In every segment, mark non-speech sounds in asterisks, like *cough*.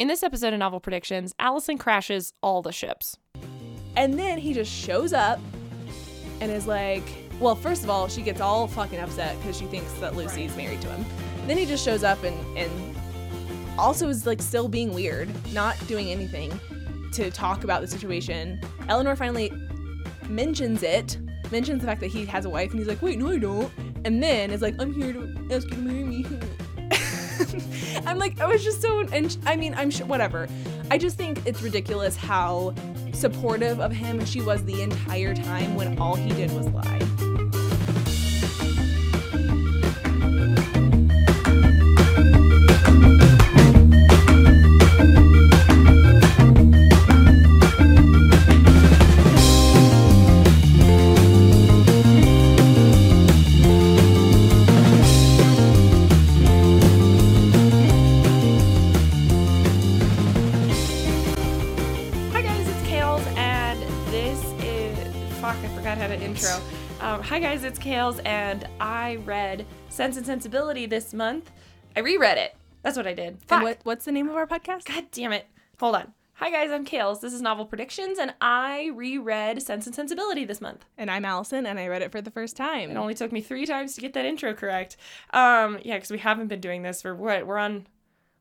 In this episode of Novel Predictions, Allison crashes all the ships. And then he just shows up and is like, well, first of all, she gets all fucking upset because she thinks that Lucy's married to him. Then he just shows up and, and also is like still being weird, not doing anything to talk about the situation. Eleanor finally mentions it, mentions the fact that he has a wife, and he's like, wait, no, I don't. And then is like, I'm here to ask you to marry me. *laughs* I'm like, I was just so, and I mean, I'm sure, whatever. I just think it's ridiculous how supportive of him she was the entire time when all he did was lie. Hi guys, it's Kales, and I read Sense and Sensibility this month. I reread it. That's what I did. Fuck. And what, what's the name of our podcast? God damn it. Hold on. Hi guys, I'm Kales. This is Novel Predictions, and I reread Sense and Sensibility this month. And I'm Allison, and I read it for the first time. It only took me three times to get that intro correct. Um, yeah, because we haven't been doing this for what? We're on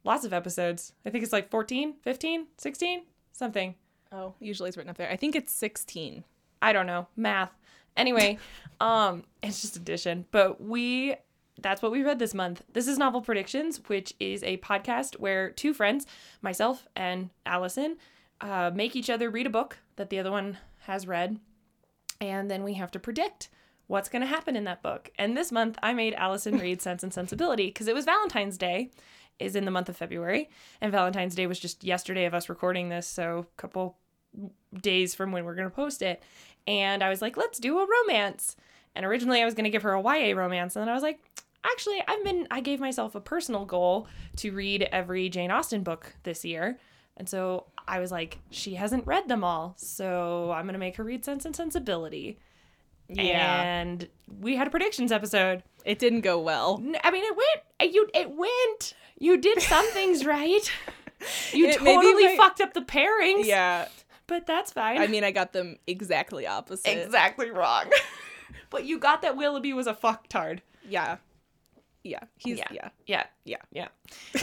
lots of episodes. I think it's like 14, 15, 16, something. Oh, usually it's written up there. I think it's 16. I don't know, math. Anyway, um, it's just addition. But we that's what we read this month. This is Novel Predictions, which is a podcast where two friends, myself and Allison, uh, make each other read a book that the other one has read, and then we have to predict what's going to happen in that book. And this month, I made Allison *laughs* read Sense and Sensibility because it was Valentine's Day, is in the month of February, and Valentine's Day was just yesterday of us recording this, so a couple days from when we're going to post it. And I was like, let's do a romance. And originally I was going to give her a YA romance. And then I was like, actually, I've been, I gave myself a personal goal to read every Jane Austen book this year. And so I was like, she hasn't read them all. So I'm going to make her read Sense and Sensibility. Yeah. And we had a predictions episode. It didn't go well. I mean, it went, you, it went. You did some things right. *laughs* You It- totally my- fucked up the pairings. Yeah. But that's fine. I mean, I got them exactly opposite. exactly wrong. *laughs* but you got that Willoughby was a fucktard. Yeah. Yeah. He's, Yeah. yeah. Yeah, Yeah. yeah.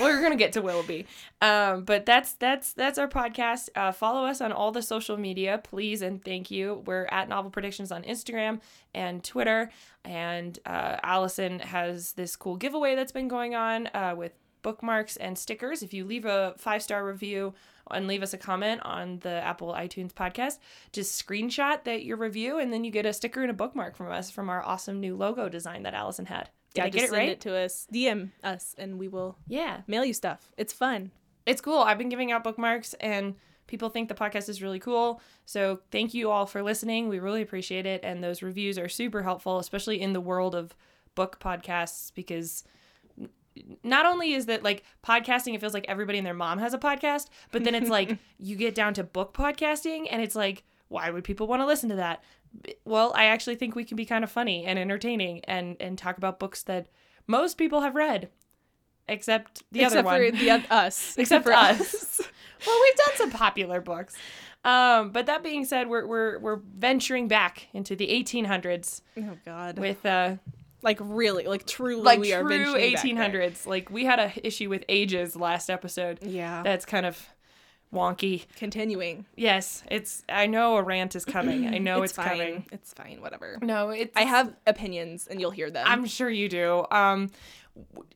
We're gonna get to Willoughby, um, but that's that's that's our podcast. Uh, follow us on all the social media, please and thank you. We're at Novel Predictions on Instagram and Twitter, and uh, Allison has this cool giveaway that's been going on uh, with bookmarks and stickers. If you leave a five star review and leave us a comment on the Apple iTunes podcast, just screenshot that your review, and then you get a sticker and a bookmark from us from our awesome new logo design that Allison had. Did Yeah, I just get it send right? it to us. DM us, and we will yeah. mail you stuff. It's fun. it's cool. I've been giving out bookmarks and people think the podcast is really cool. So thank you all for listening. We really appreciate it. And those reviews are super helpful, especially in the world of book podcasts, because not only is that like podcasting, it feels like everybody and their mom has a podcast, but then it's like *laughs* you get down to book podcasting and it's like, why would people want to listen to that? Well, I actually think we can be kind of funny and entertaining and and talk about books that most people have read, except the Except other one for the us. except for *laughs* for us. *laughs* well, we've done some popular books. Um, but that being said, we're we're we're venturing back into the 1800s Oh God. with uh like really, like truly, like we are true back there. 1800s. Like we had a issue with ages last episode. Yeah. That's kind of wonky. Continuing. Yes, it's I know a rant is coming. I know *clears throat* it's, fine. coming. It's fine. Whatever. No, it's I have opinions, and you'll hear them. I'm sure you do. Um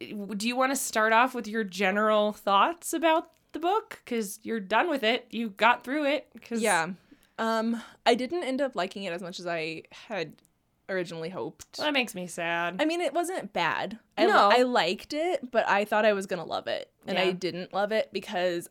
w- do you want to start off with your general thoughts about the book cuz you're done with it. You got through it cuz Yeah. Um, I didn't end up liking it as much as I had originally hoped. That makes me sad. I mean, it wasn't bad. I, No. I liked it, but I thought I was gonna love it, and I didn't love it because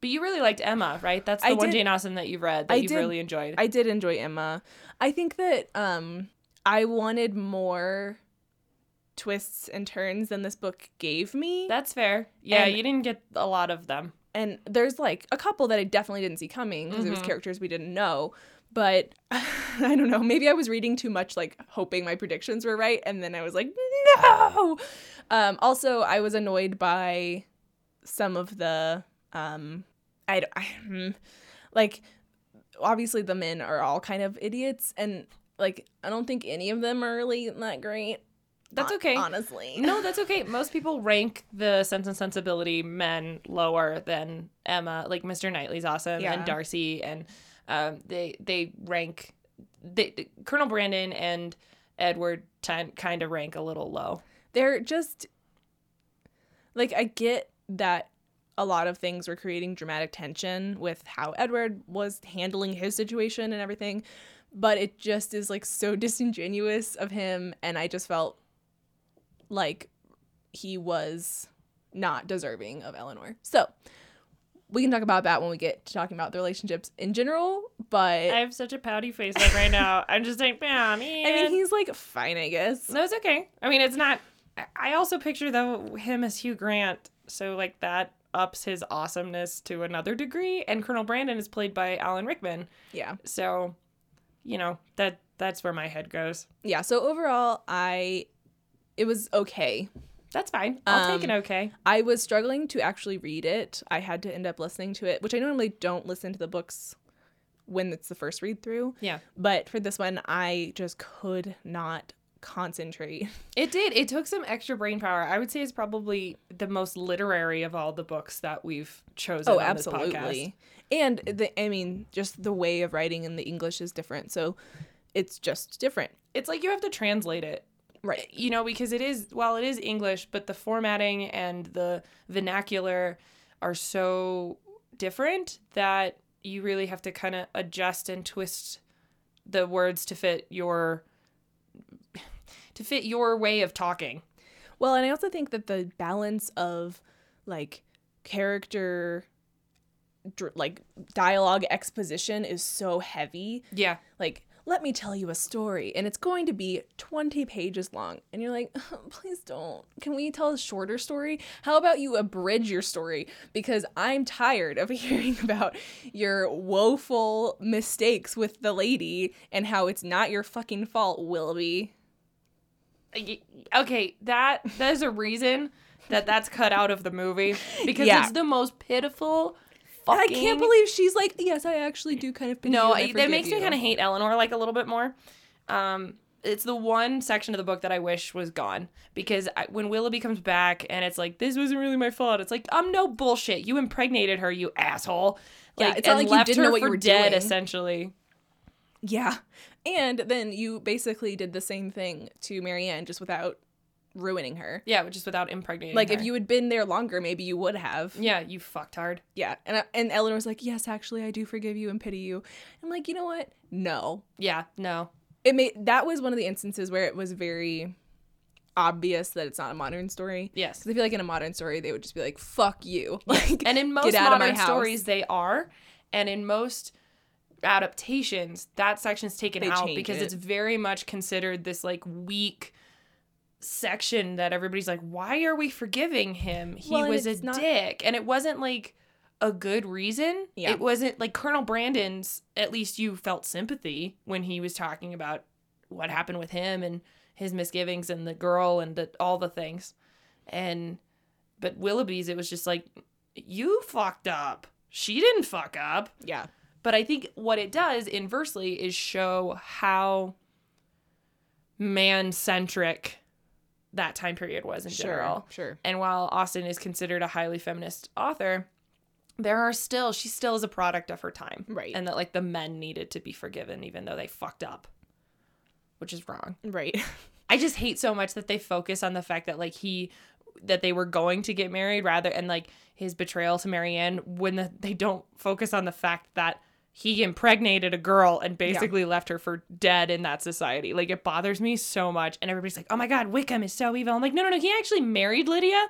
but you really liked Emma, right? That's the I one did- Jane Austen that you've read that I you've did- really enjoyed. I did enjoy Emma. I think that um, I wanted more twists and turns than this book gave me. That's fair. Yeah, And- you didn't get a lot of them. And there's like a couple that I definitely didn't see coming because it was Mhm. characters we didn't know. but *laughs* I don't know. Maybe I was reading too much, like hoping my predictions were right, and then I was like, no. Um, also, I was annoyed by some of the, um, I, I hmm, like, obviously the men are all kind of idiots, and like I don't think any of them are really that great. That's okay. honestly. *laughs* No, that's okay. Most people rank the Sense and Sensibility men lower than Emma. Like Mr. Knightley's awesome Yeah. and Darcy, and um, they they rank. They, Colonel Brandon and Edward ten, kind of rank a little low. they're just like I get that a lot of things were creating dramatic tension with how Edward was handling his situation and everything, but it just is like so *laughs* disingenuous of him and I just felt like he was not deserving of Eleanor. So, we can talk about that when we get to talking about the relationships in general, but I have such a pouty face like right now. *laughs* I'm just like, man. I mean, he's like fine, I guess. No, it's okay. I mean, it's not. I- I also picture though him as Hugh Grant, so like that ups his awesomeness to another degree. And Colonel Brandon is played by Alan Rickman, Yeah. so you know that that's where my head goes. Yeah, so overall, I it was okay. That's fine. I'll take Um, an okay. I was struggling to actually read it. I had to end up listening to it, which I normally don't listen to the books when it's the first read through. Yeah, But for this one, I just could not concentrate. *laughs* it did. It took some extra brain power. I would say it's probably the most literary of all the books that we've chosen. Oh, absolutely. And the I mean, just the way of writing in the English is different. So it's just different. It's like you have to translate it. Right. you know because it is while it is english but the formatting and the vernacular are so different that you really have to kind of adjust and twist the words to fit your to fit your way of talking. Well, and I also think that the balance of like character dr- like dialogue exposition is so heavy. Yeah. Like let me tell you a story and it's going to be 20 pages long. And you're like *laughs* please don't. Can we tell a shorter story? How about you abridge your story? Because i'm tired of *laughs* hearing about your woeful mistakes with the lady and how it's not your fucking fault willoughby. Y- okay that there's a reason that that's cut out of the movie because Yeah. it's the most pitiful and i can't believe she's like yes i actually do kind of No, you I that makes me kind of hate Eleanor like a little bit more. Um, it's the one section of the book that I wish was gone because I, when Willoughby comes back and it's like this wasn't really my fault. It's like I'm no bullshit. You impregnated her, you asshole. Yeah, it's not like you didn't know what you were dead doing. essentially. yeah and then you basically did the same thing to marianne just without ruining her Yeah, just without impregnating. like if you had been there longer maybe you would have yeah, you fucked hard. Yeah, and and Eleanor's like, "Yes, actually, I do forgive you and pity you." I'm like, you know what? No, Yeah, no. it made that was one of the instances where it was very obvious that it's not a modern story. Yes. Because I feel like in a modern story they would just be like, "Fuck you," *laughs* like, And in most get out of my modern stories, they are, and in most adaptations, that section's taken They out because it. it's very much considered this like weak section that everybody's like, why are we forgiving him? He Well, was a not- dick, and it wasn't like a good reason. Yeah. It wasn't like Colonel Brandon's. At least you felt sympathy when he was talking about what happened with him and his misgivings and the girl and the, all the things. And but Willoughby's, it was just like you fucked up. She didn't fuck up. yeah, But I think what it does inversely is show how man centric that time period was in general. sure, sure. And while Austen is considered a highly feminist author, there are still she still is a product of her time. Right. And that like the men needed to be forgiven even though they fucked up. Which is wrong. Right. *laughs* I just hate so much that they focus on the fact that like he that they were going to get married rather and like his betrayal to Marianne when the, they don't focus on the fact that he impregnated a girl and basically left her for dead in that society. Like it bothers me so much and everybody's like, "Oh my god, Wickham is so evil." I'm like, "No, no, no, he actually married Lydia."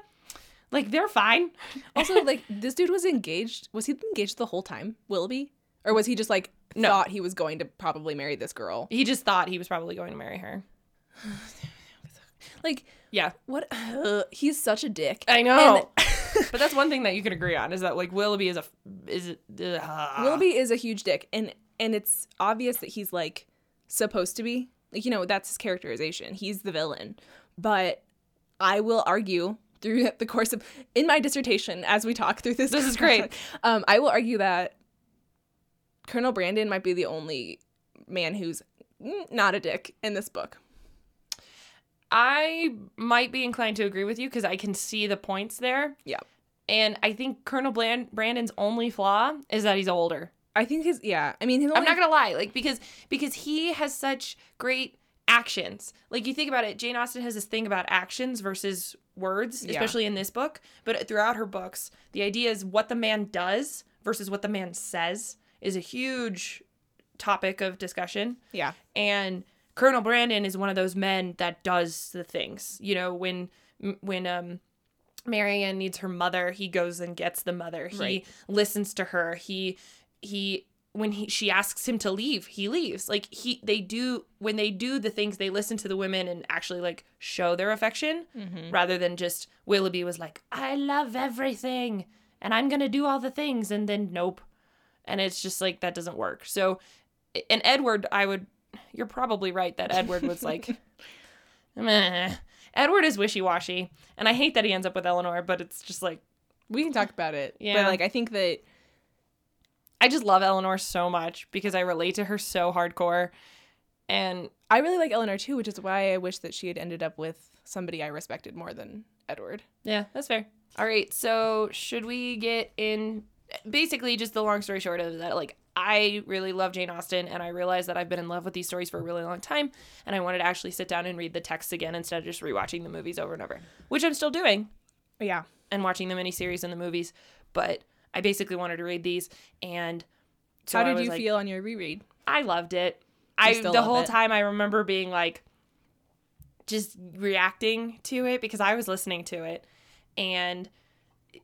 Like they're fine. *laughs* also, like this dude was engaged. Was he engaged the whole time, Willoughby, or was he just like No. thought he was going to probably marry this girl? He just thought he was probably going to marry her. *sighs* Like Yeah. what? Uh, *sighs* he's such a dick. I know. And- but that's one thing that you can agree on is that like Willoughby is a is uh, Willoughby is a huge dick, and and it's obvious that he's like supposed to be like you know that's his characterization. He's the villain, but I will argue through the course of in my dissertation as we talk through this. This is great. Um, I will argue that Colonel Brandon might be the only man who's not a dick in this book. I might be inclined to agree with you because I can see the points there. Yeah. And I think Colonel Bland- Brandon's only flaw is that he's older. I think his yeah. I mean, his I'm not gonna lie, like because because he has such great actions. Like you think about it, Jane Austen has this thing about actions versus words, Yeah. especially in this book. But throughout her books, the idea is what the man does versus what the man says is a huge topic of discussion. yeah. and Colonel Brandon is one of those men that does the things. You know, when when um Marianne needs her mother, he goes and gets the mother. He Right. listens to her. He he when he she asks him to leave, he leaves. Like he they do when they do the things they listen to the women and actually like show their affection rather than just Willoughby was like, "I love everything and I'm going to do all the things." And then nope. And it's just like that doesn't work. So and Edward, I would you're probably right that Edward was like *laughs* meh. Edward is wishy-washy and I hate that he ends up with Eleanor, but it's just like We can talk about it. Yeah. But like I think that I just love Eleanor so much because I relate to her so hardcore. And I really like Eleanor too, which is why I wish that she had ended up with somebody I respected more than Edward. yeah, that's fair. All right, so should we get in basically just the long story short of that like I really love Jane Austen and I realized that I've been in love with these stories for a really long time and I wanted to actually sit down and read the texts again instead of just rewatching the movies over and over, which I'm still doing Yeah. and watching the miniseries and the movies, but I basically wanted to read these and so How did you like, feel on your reread? I loved it. I the whole it? time I remember being like just reacting to it because I was listening to it and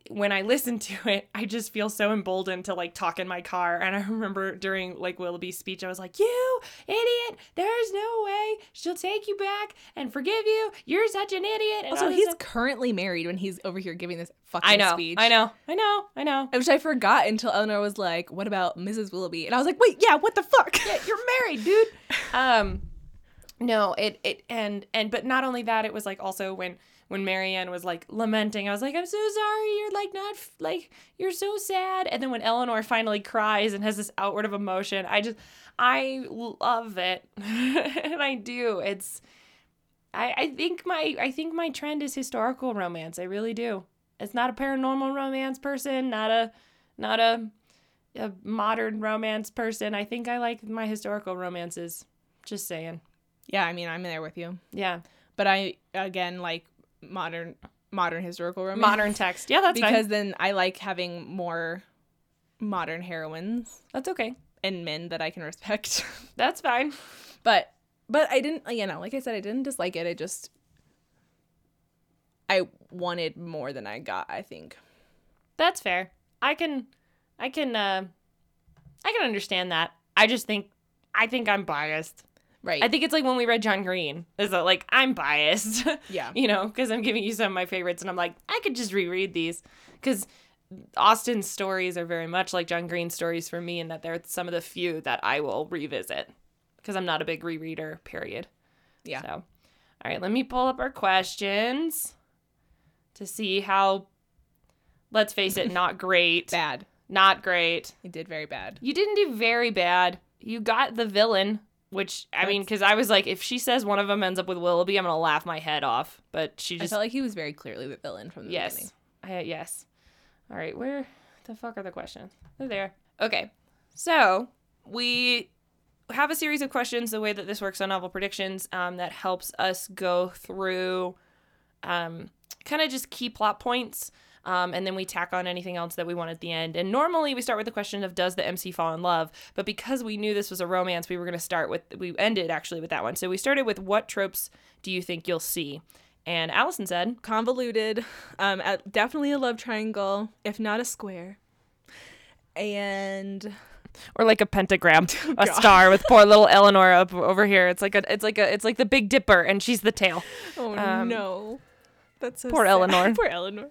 when I listen to it, I just feel so emboldened to like talk in my car. And I *laughs* remember during like Willoughby's speech, I was like, "You idiot! There's no way she'll take you back and forgive you. You're such an idiot." And Also, he's stuff. currently married when he's over here giving this fucking I know, speech. I know, I know, I know. Which I forgot until Eleanor was like, "What about Mrs. Willoughby?" And I was like, "Wait, yeah, what the fuck?" yeah, you're married, dude. *laughs* Um, no, it it and and but not only that, it was like also when when Marianne was like lamenting, I was like, I'm so sorry, you're like not f- like you're so sad. And then when Eleanor finally cries and has this outward of emotion, I just I love it, *laughs* and I do. It's I I think my I think my trend is historical romance. I really do. It's not a paranormal romance person, not a not a a modern romance person. I think I like my historical romances. Just saying. Yeah, I mean, I'm there with you, Yeah. but I again like modern modern historical romance. Modern text. Yeah, that's because fine. then I like having more modern heroines That's okay. and men that I can respect. *laughs* That's fine. but but I didn't you know, like I said I didn't dislike it. I just I wanted more than I got, I think. That's fair. I can I can uh I can understand that. I just think I think I'm biased. Right. I think it's like when we read John Green. Is that like I'm biased? *laughs* yeah. you know, because I'm giving you some of my favorites, and I'm like, I could just reread these because Austen's stories are very much like John Green's stories for me, in that they're some of the few that I will revisit because I'm not a big rereader. Period. Yeah. So, all right, let me pull up our questions to see how. Let's face it, not great. *laughs* Bad. Not great. You did very bad. You didn't do very bad. You got the villain, which I mean, because I was like, if she says one of them ends up with Willoughby, I'm gonna laugh my head off. But she I just felt like he was very clearly the villain from the beginning. yes, I, yes. All right, where the fuck are the questions? They're there. Okay, so we have a series of questions. The way that this works on novel predictions, um, that helps us go through, um, kind of just key plot points. Um, and then we tack on anything else that we want at the end. And normally we start with the question of does the MC fall in love? But because we knew this was a romance, we were going to start with, we ended actually with that one. So we started with what tropes do you think you'll see? And Allison said, Convoluted. *laughs* Um, definitely a love triangle, if not a square. And or like a pentagram, *laughs* a star with poor little Eleanor up over here. It's like a, it's like a, it's like the Big Dipper, and she's the tail. oh Um, no, that's so poor sad. Eleanor. *laughs* poor Eleanor.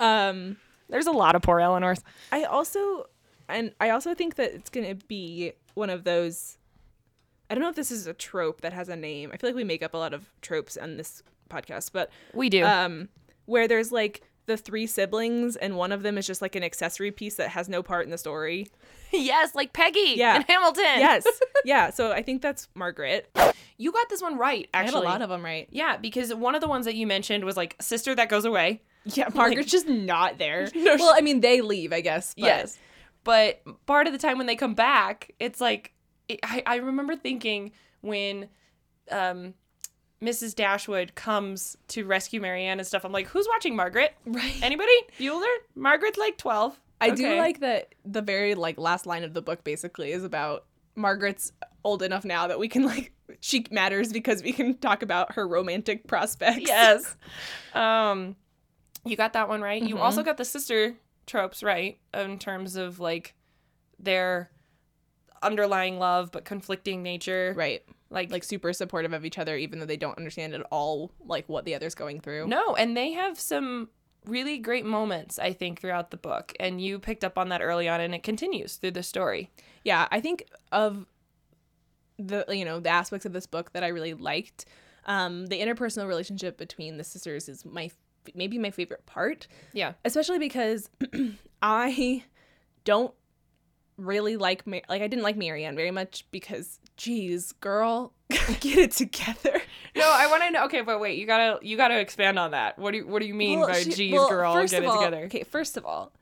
Um, There's a lot of poor Eleanors. I also and I also think that it's gonna be one of those. I don't know if this is a trope that has a name. I feel like we make up a lot of tropes on this podcast, but We do. um, where there's like the three siblings and one of them is just like an accessory piece that has no part in the story. *laughs* yes, like Peggy Yeah. and Hamilton. Yes, *laughs* yeah. So I think that's Margaret. You got this one right, I actually. had a lot of them right. Yeah, because one of the ones that you mentioned was like sister that goes away. Yeah, Margaret's just not there. *laughs* No, well, I mean, they leave, I guess. But Yes. But part of the time when they come back, it's like it, I, I remember thinking when um Mrs. Dashwood comes to rescue Marianne and stuff, I'm like, who's watching Margaret? Right. Anybody? Bueller? Margaret's like 12. I do like that the very like last line of the book basically is about Margaret's old enough now that we can like she matters because we can talk about her romantic prospects. Yes. *laughs* um you got that one right. You Mhm. also got the sister tropes right in terms of like their underlying love but conflicting nature. Right. Like Like super supportive of each other even though they don't understand at all like what the other's going through. No, and they have some really great moments, I think, throughout the book. And you picked up on that early on, and it continues through the story. Yeah, I think of the you know, the aspects of this book that I really liked. Um the interpersonal relationship between the sisters is my maybe my favorite part. Yeah. especially because *clears throat* I don't really like Ma- like I didn't like Marianne very much because geez, girl, *laughs* get it together. No, I want to know. Okay, but wait, you gotta you gotta expand on that. What do you, what do you mean Well, by she- "geez, well, girl, get it all- together"? Okay, first of all,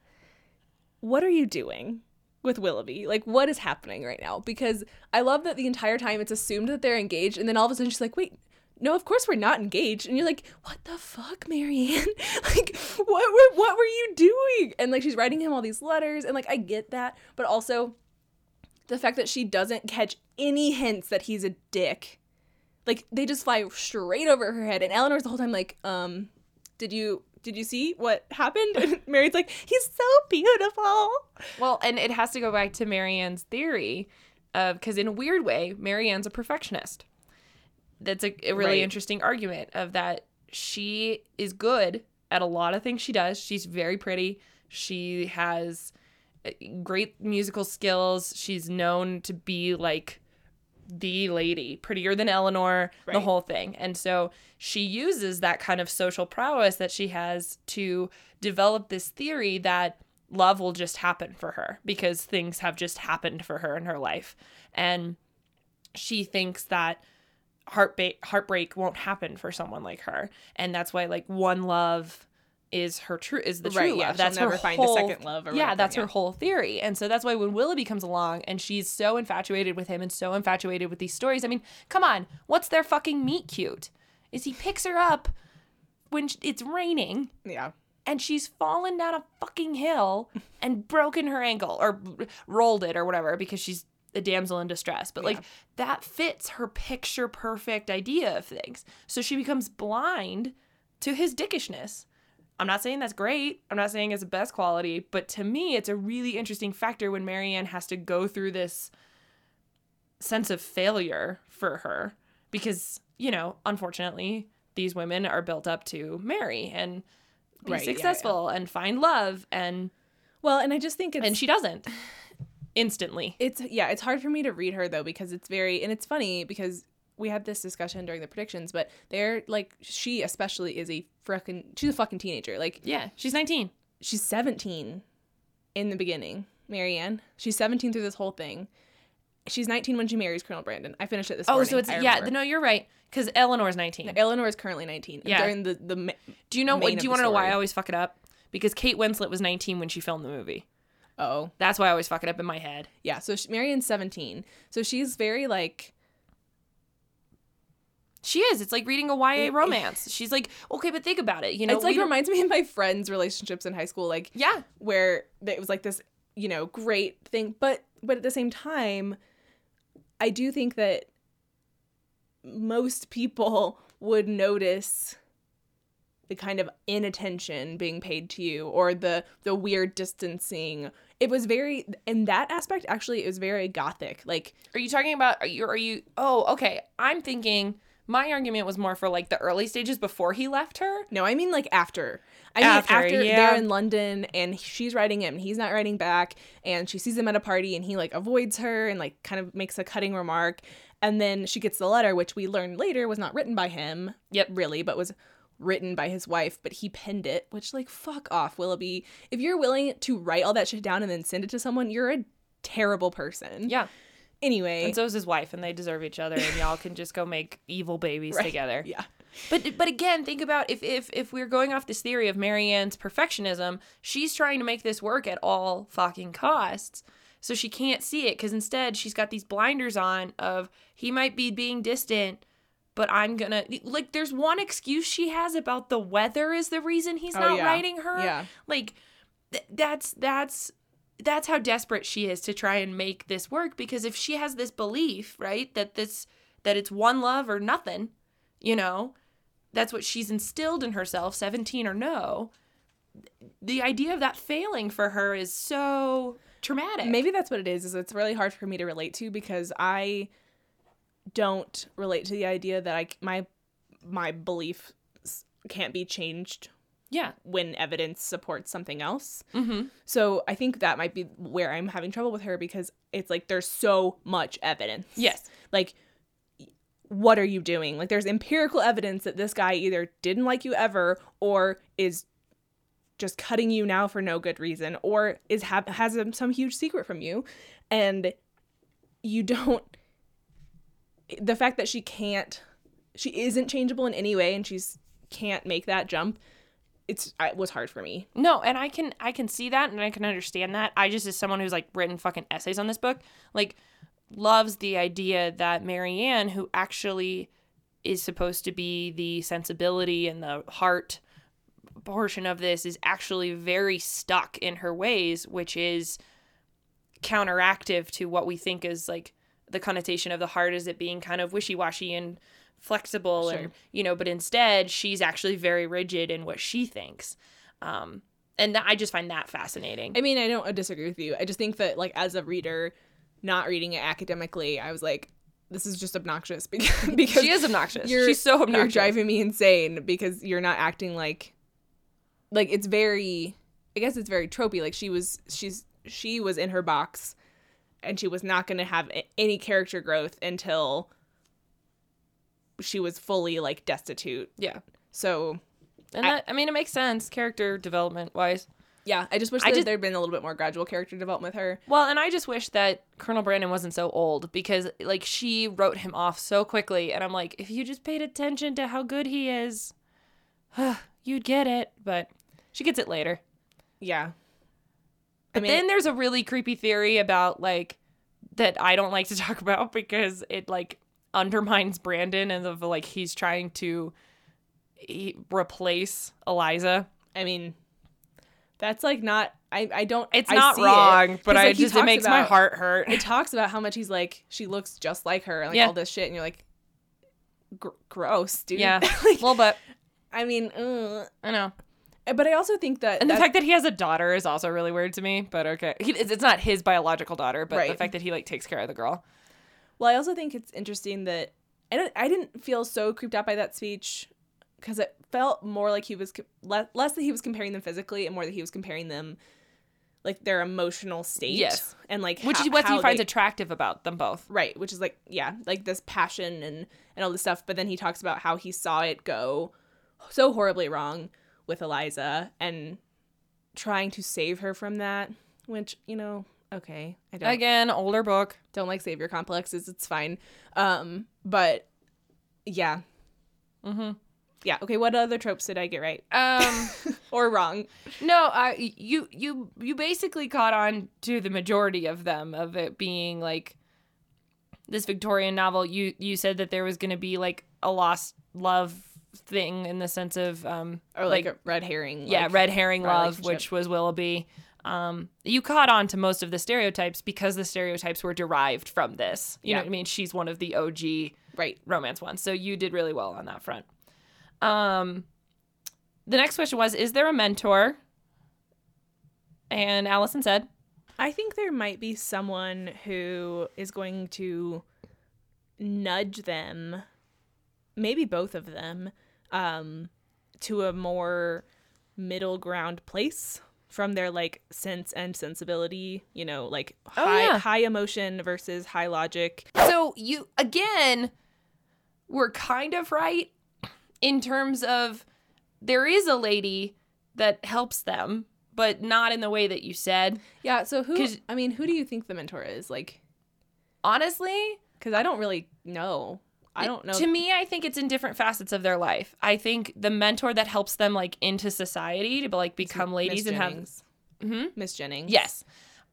what are you doing with Willoughby? Like, what is happening right now? Because I love that the entire time it's assumed that they're engaged, and then all of a sudden she's like, wait. No, of course we're not engaged. And you're like, what the fuck, Marianne? *laughs* like, what were what were you doing? And like she's writing him all these letters, and like I get that, but also the fact that she doesn't catch any hints that he's a dick. Like they just fly straight over her head, and Eleanor's the whole time like, um, did you did you see what happened? *laughs* And Mary's like, he's so beautiful. Well, and it has to go back to Marianne's theory of because in a weird way, Marianne's a perfectionist. That's a, a really Right. interesting argument of that she is good at a lot of things she does. She's very pretty. She has uh, great musical skills. She's known to be like the lady, prettier than Eleanor, the whole thing. And so she uses that kind of social prowess that she has to develop this theory that love will just happen for her because things have just happened for her in her life. And she thinks that heartbreak heartbreak won't happen for someone like her. And that's why like one love is her true is the true Right, love. yeah, that's never her find a whole- second love or yeah, that's yeah. her whole theory. And so that's why when Willoughby comes along and she's so infatuated with him and so infatuated with these stories, I mean, come on, what's their fucking meet cute? Is he picks her up when it's raining Yeah. and she's fallen down a fucking hill and broken her ankle or rolled it or whatever because she's a damsel in distress. But like that fits her picture perfect idea of things. So she becomes blind to his dickishness. I'm not saying that's great. I'm not saying it's the best quality, but to me, it's a really interesting factor when Marianne has to go through this sense of failure for her because, you know, unfortunately, these women are built up to marry and be Right, yeah, yeah. successful and find love and Well, and I just think it's and she doesn't instantly. it's yeah, it's hard for me to read her though because it's very and it's funny because we had this discussion during the predictions, but they're like she especially is a freaking she's a fucking teenager. Like Yeah, she's 19. she's 17 in the beginning, Marianne. She's 17 through this whole thing. She's 19 when she marries Colonel Brandon. I finished it this Oh, morning. so it's I yeah, remember. no, you're right cuz Eleanor's 19. Eleanor is currently 19. Yeah. During the the ma- Do you know main do you want to know why. I always fuck it up? Because Kate Winslet was 19 when she filmed the movie. Oh That's why I always fuck it up in my head. yeah, so she, Marianne's 17. So she's very like She is. It's like reading a YA romance. She's like, okay, but think about it. You know, it's like reminds me of my friends' relationships in high school. Like yeah, where it was like this, you know, great thing. But but at the same time, I do think that most people would notice the kind of inattention being paid to you or the the weird distancing. It was very in that aspect actually it was very gothic. Like Are you talking about? Are you? Are you? Oh, okay. I'm thinking My argument was more for like the early stages before he left her. No, I mean like after. I mean After, after, yeah. they're in London and she's writing him and he's not writing back and she sees him at a party and he like avoids her and like kind of makes a cutting remark and then she gets the letter which we learned later was not written by him. Yep. Really, but was written by his wife, but he penned it, which like fuck off, Willoughby. If you're willing to write all that shit down and then send it to someone, you're a terrible person. Yeah. Anyway, And so is his wife, and they deserve each other, and y'all can just go make evil babies *laughs* Right. together. yeah. But but again, think about if if if we're going off this theory of Marianne's perfectionism, she's trying to make this work at all fucking costs. So she can't see it because instead she's got these blinders on of he might be being distant, but I'm gonna like. There's one excuse she has about the weather is the reason he's Oh, not yeah. writing her. Yeah. Like th- that's that's that's how desperate she is to try and make this work because if she has this belief, right, that this that it's one love or nothing, you know, that's what she's instilled in herself, 17 or no. The idea of that failing for her is so traumatic. Maybe that's what it is. Is it's really hard for me to relate to because I don't relate to the idea that I my my beliefs can't be changed Yeah. when evidence supports something else. Mm-hmm. So I think that might be where I'm having trouble with her because it's like there's so much evidence. Yes. Like what are you doing? Like there's empirical evidence that this guy either didn't like you ever or is just cutting you now for no good reason or is ha- has some huge secret from you and you don't the fact that she can't she isn't changeable in any way and she's can't make that jump it's it was hard for me No, and I can I can see that and I can understand that. I just as someone who's like written fucking essays on this book, like loves the idea that Marianne, who actually is supposed to be the sensibility and the heart portion of this, is actually very stuck in her ways, which is counteractive to what we think is like the connotation of the heart is it being kind of wishy-washy and flexible Sure. and you know but instead she's actually very rigid in what she thinks um and that, i just find that fascinating I mean, I don't disagree with you. I just think that like as a reader, not reading it academically, I was like, this is just obnoxious *laughs* because *laughs* because she is obnoxious you're she's so obnoxious you're driving me insane because you're not acting like like it's very I guess it's very tropey. Like she was she's she was in her box and she was not going to have any character growth until she was fully like destitute. yeah So and I- that i mean it makes sense character development wise yeah, I just wish I that just- there'd been a little bit more gradual character development with her. Well, and I just wish that Colonel Brandon wasn't so old because like she wrote him off so quickly and I'm like if you just paid attention to how good he is *sighs* you'd get it, but she gets it later. Yeah. I But mean, then there's a really creepy theory about like that I don't like to *laughs* talk about because it like undermines Brandon and of like he's trying to he, replace Eliza. I mean, that's like not. I I don't. It's I not see it. but I like, he just it makes my heart hurt. It talks about how much he's like she looks just like her, and like Yeah. all this shit, and you're like, gr- gross, dude. yeah, a *laughs* like, little bit. I mean, ugh. I know. But I also think that And the fact that he has a daughter is also really weird to me. But okay, he, it's not his biological daughter, but the fact that he like takes care of the girl. Well, I also think it's interesting that I don't, I didn't feel so creeped out by that speech because it felt more like he was co- le- less that he was comparing them physically and more that he was comparing them like their emotional state. Yes. and like Which how- is what he finds they- attractive about them both. right, which is like yeah, like this passion and and all this stuff. But then he talks about how he saw it go so horribly wrong with Eliza and trying to save her from that. Which you know, okay, I don't Again, older book. don't like savior complexes. It's fine. Um, but yeah, Mm-hmm. yeah. Okay, what other tropes did I get right Um, *laughs* or wrong? no, I you you you basically caught on to the majority of them of it being like this Victorian novel. You you said that there was going to be like a lost love thing in the sense of um Or like, a red herring? yeah, like- red herring love, which was Willoughby. Um, you caught on to most of the stereotypes because the stereotypes were derived from this. You know what I mean? She's one of the OG right. romance ones. So you did really well on that front. Um, the next question was Is there a mentor? And Allison said, I think there might be someone who is going to nudge them maybe both of them um to a more middle ground place from their like sense and sensibility, you know, like Oh, high yeah. high emotion versus high logic. So you again were kind of right in terms of there is a lady that helps them, but not in the way that you said. Yeah, so who I mean, who do you think the mentor is? Like Honestly, cuz I don't really know. I don't know. To me, I think it's in different facets of their life. I think the mentor that helps them like into society to like become ladies and have Jennings. Mhm. Miss Jennings. Yes.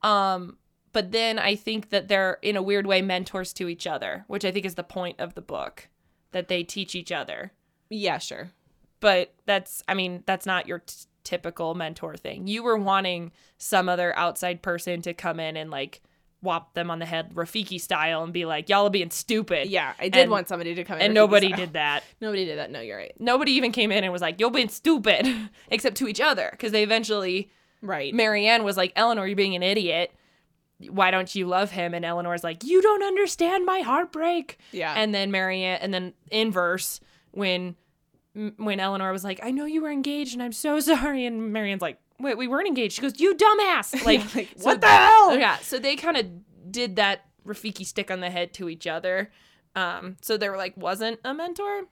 Um, but then I think that they're in a weird way mentors to each other, which I think is the point of the book, that they teach each other. Yeah, sure. But that's, I mean, that's not your t- typical mentor thing. You were wanting some other outside person to come in and like whop them on the head, Rafiki style, and be like, "Y'all are being stupid." Yeah, I did And- want somebody to come in And Rafiki nobody style. did that. *laughs* Nobody did that. No, you're right. Nobody even came in and was like, "You're being stupid," *laughs* except to each other, because they eventually Right. Marianne was like, Eleanor, you're being an idiot. Why don't you love him? And Eleanor's like, you don't understand my heartbreak. yeah. And then Marianne, and then inverse when when Eleanor was like, I know you were engaged, and I'm so *laughs* sorry. And Marianne's like, Wait, we weren't engaged. She goes, You dumbass. *laughs* Like, like, so what the hell? yeah. So they kind of did that Rafiki stick on the head to each other. Um, so there like wasn't a mentor,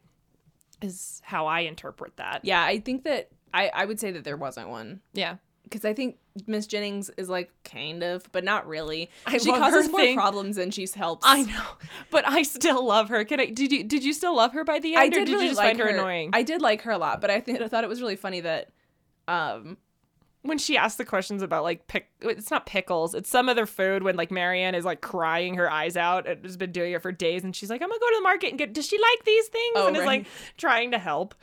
is how I interpret that. Yeah, I think that I I would say that there wasn't one Yeah. because I think Miss Jennings is like kind of, but not really. I she causes her more thing. problems than she helps. I know, but I still love her. Can I? Did you? Did you still love her by the end, I or did did really you just like find her, annoying? I did like her a lot, but I think I thought it was really funny that um when she asked the questions about like pick, it's not pickles, it's some other food. When like Marianne is like crying her eyes out and has been doing it for days, and she's like, "I'm gonna go to the market and get." Does she like these things? Oh, and is like trying to help,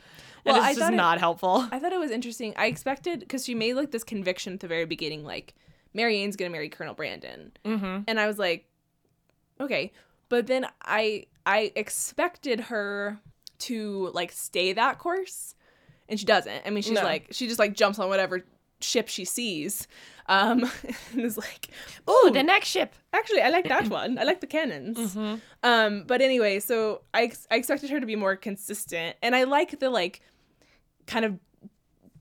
and Well, it's I just thought it- not helpful. I thought it was interesting. I expected because she made like this conviction at the very beginning, like Marianne's gonna marry Colonel Brandon, mm-hmm. and I was like, okay, but then I I expected her to like stay that course, and she doesn't. I mean, she's No. like she just like jumps on whatever ship she sees, um, *laughs* and is like, "Oh, the next ship. actually I like that *clears throat* one. I like the cannons. Mm-hmm. Um, but anyway, so I ex- I expected her to be more consistent, and I like the like kind of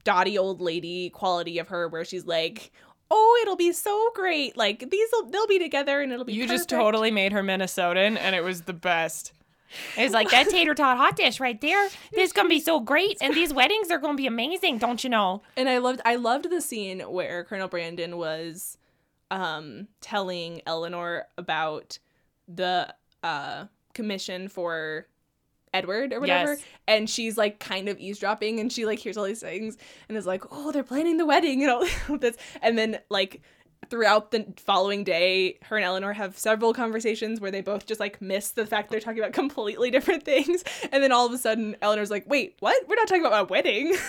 dotty old lady quality of her, where she's like, "Oh, it'll be so great! Like these will they'll be together, and it'll be." You just totally made her Minnesotan, and it was the best. It's like that tater tot hot dish right there. This is gonna be so great, and these weddings are gonna be amazing, don't you know? And I loved I loved the scene where Colonel Brandon was um telling Eleanor about the uh commission for Edward or whatever. Yes. And she's like kind of eavesdropping and she like hears all these things and is like, Oh, they're planning the wedding and all *laughs* this and then like throughout the following day, her and Eleanor have several conversations where they both just like miss the fact they're talking about *laughs* completely different things. And then all of a sudden Eleanor's like, Wait, what? We're not talking about my wedding. *laughs*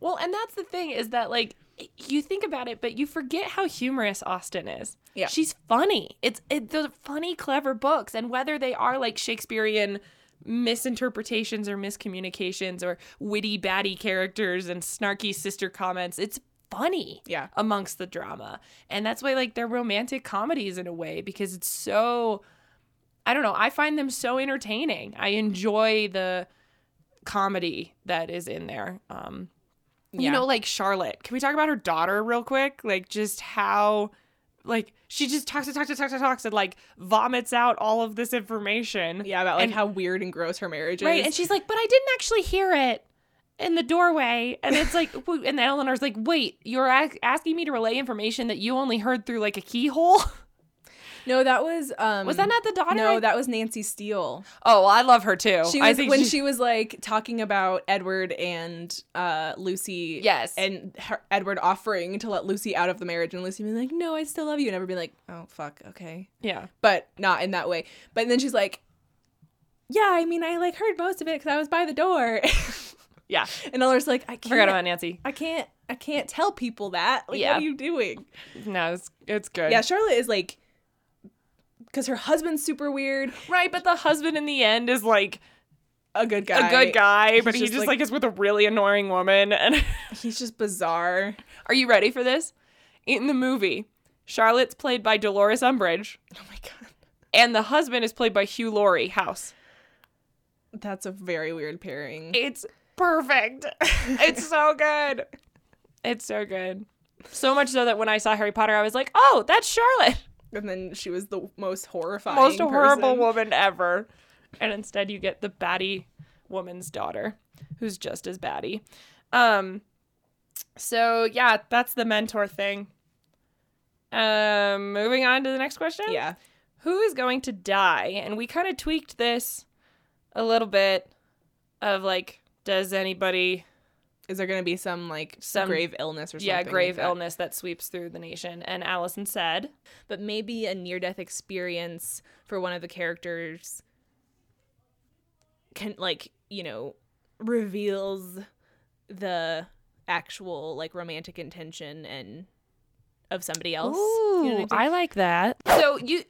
Well, and that's the thing is that like you think about it, but you forget how humorous Austen is. Yeah. she's funny. It's it, those funny, clever books, and whether they are like Shakespearean misinterpretations or miscommunications or witty batty characters and snarky sister comments, it's funny. Yeah. amongst the drama, and that's why like they're romantic comedies in a way because it's so. I don't know. I find them so entertaining. I enjoy the comedy that is in there. Um, Yeah. you know, like Charlotte. Can we talk about her daughter real quick? Like just how like she just talks and talks and talks and talks and like vomits out all of this information. Yeah, about like And- how weird and gross her marriage is. Right. And she's like, but I didn't actually hear it in the doorway. And it's like, *laughs* and then Eleanor's like, wait, you're a- asking me to relay information that you only heard through like a keyhole? no, that was um Was that not the daughter? No, that was Nancy Steele. oh, well, I love her too. She I was think when she was like talking about Edward and uh Lucy. Yes. And her, Edward offering to let Lucy out of the marriage and Lucy being like, "No, I still love you." And everybody being like, "Oh, fuck, okay." Yeah. But not in that way. But then she's like, "Yeah, I mean, I like heard most of it cuz I was by the door." *laughs* Yeah. and Eller's like, "I can't Forgot about Nancy. I can't I can't tell people that. Like Yeah. what are you doing?" No, it's, it's good. Yeah, Charlotte is like because her husband's super weird, Right, but the husband in the end is like a good guy. a good guy, but He's he just, just like- like, is with a really annoying woman. And *laughs* He's just bizarre. are you ready for this? In the movie, Charlotte's played by Dolores Umbridge, Oh my god. and the husband is played by Hugh Laurie. House. That's a very weird pairing. It's perfect. it's so good. It's so good. So much so that when I saw Harry Potter, I was like, "Oh, that's Charlotte, And then she was the most horrifying, most horrible person. woman ever." And instead, you get the batty woman's daughter, who's just as batty. Um. So yeah, that's the mentor thing. Um. Moving on to the next question. Yeah, who is going to die? And we kind of tweaked this a little bit of like, does anybody, is there gonna be some like Some- grave illness or something? yeah, like grave that? illness that sweeps through the nation? And Allison said, but maybe a near-death experience for one of the characters can like you know reveals the actual like romantic intention and of somebody else. You know I'm saying? like that. So you,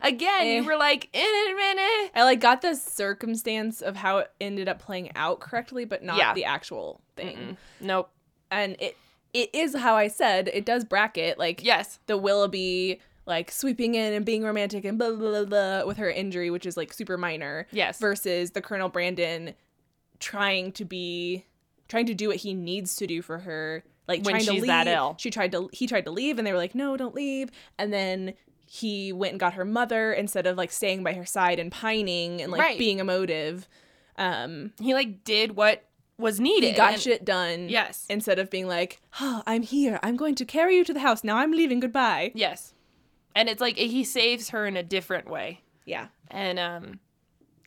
again, Eh. you were like, in a minute. I like got the circumstance of how it ended up playing out correctly, but not Yeah. the actual thing. Nope. And it it is how I said it does bracket like Yes. the Willoughby like sweeping in and being romantic and blah blah blah, blah with her injury, which is like super minor. Yes. Versus the Colonel Brandon trying to be trying to do what he needs to do for her. Like When trying to she's leave. that ill. She tried to he tried to leave and they were like, No, don't leave. And then he went and got her mother instead of like staying by her side and pining and like Right. being emotive. Um he like did what was needed. he got and- shit done. Yes. Instead of being like, oh, I'm here. I'm going to carry you to the house. Now I'm leaving. Goodbye. Yes. And it's like he saves her in a different way. Yeah. And um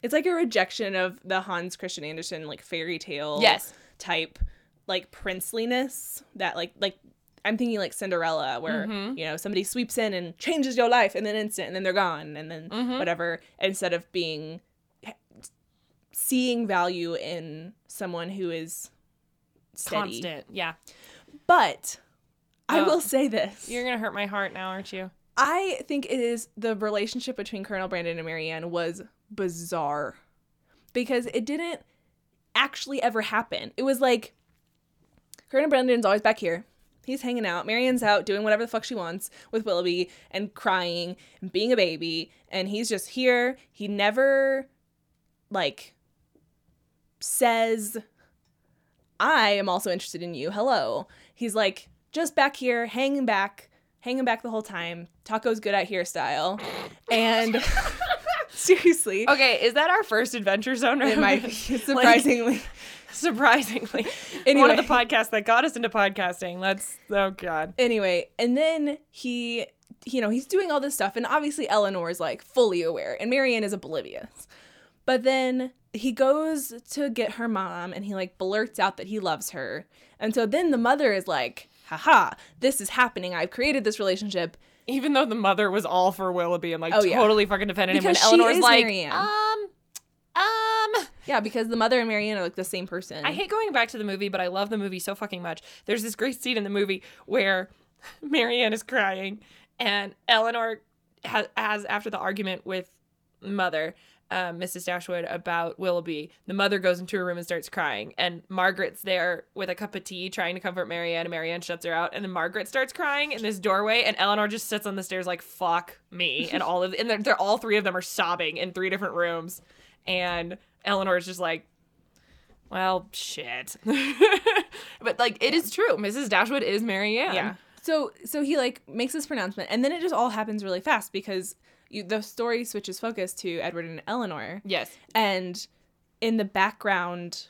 It's like a rejection of the Hans Christian Andersen like fairy tale Yes. type like princeliness that like like I'm thinking like Cinderella where Mm-hmm. you know somebody sweeps in and changes your life in an instant and then they're gone and then Mm-hmm. whatever instead of being seeing value in someone who is steady. constant. Yeah. But I Oh. will say this. You're gonna hurt my heart now, aren't you? I think it is the relationship between Colonel Brandon and Marianne was bizarre because it didn't actually ever happen. It was like Colonel Brandon's always back here. He's hanging out. Marianne's out doing whatever the fuck she wants with Willoughby and crying and being a baby. And he's just here. He never, like, says, I am also interested in you. Hello. He's like, just back here, hanging back, hanging back the whole time. Taco's good at hairstyle. And *laughs* seriously, Okay, is that our first Adventure Zone? it might be *laughs* surprisingly. *laughs* Surprisingly. One of the podcasts that got us into podcasting. That's oh god. anyway, and then he, you know, he's doing all this stuff, and obviously Eleanor is like fully aware, and Marianne is oblivious. But then he goes to get her mom, and he like blurts out that he loves her, and so then the mother is like, "Haha, this is happening. I've created this relationship." Even though the mother was all for Willoughby and like Oh, yeah. totally fucking defended him, Because and she Eleanor's like, Marianne. um, um. Yeah, because the mother and Marianne are like the same person. I hate going back to the movie, but I love the movie so fucking much. There's this great scene in the movie where *laughs* Marianne is crying, and Eleanor has, has after the argument with mother, um, Mrs. Dashwood, about Willoughby. The mother goes into her room and starts crying, and Margaret's there with a cup of tea trying to comfort Marianne, and Marianne shuts her out, and then Margaret starts crying in this doorway, and Eleanor just sits on the stairs like "fuck me," and all of and they're, they're all three of them are sobbing in three different rooms, and Eleanor's just like well, shit. *laughs* but like it is true. Mrs. Dashwood is Marianne. Yeah. So so he like makes this pronouncement, and then it just all happens really fast because you, the story switches focus to Edward and Eleanor, Yes. and in the background,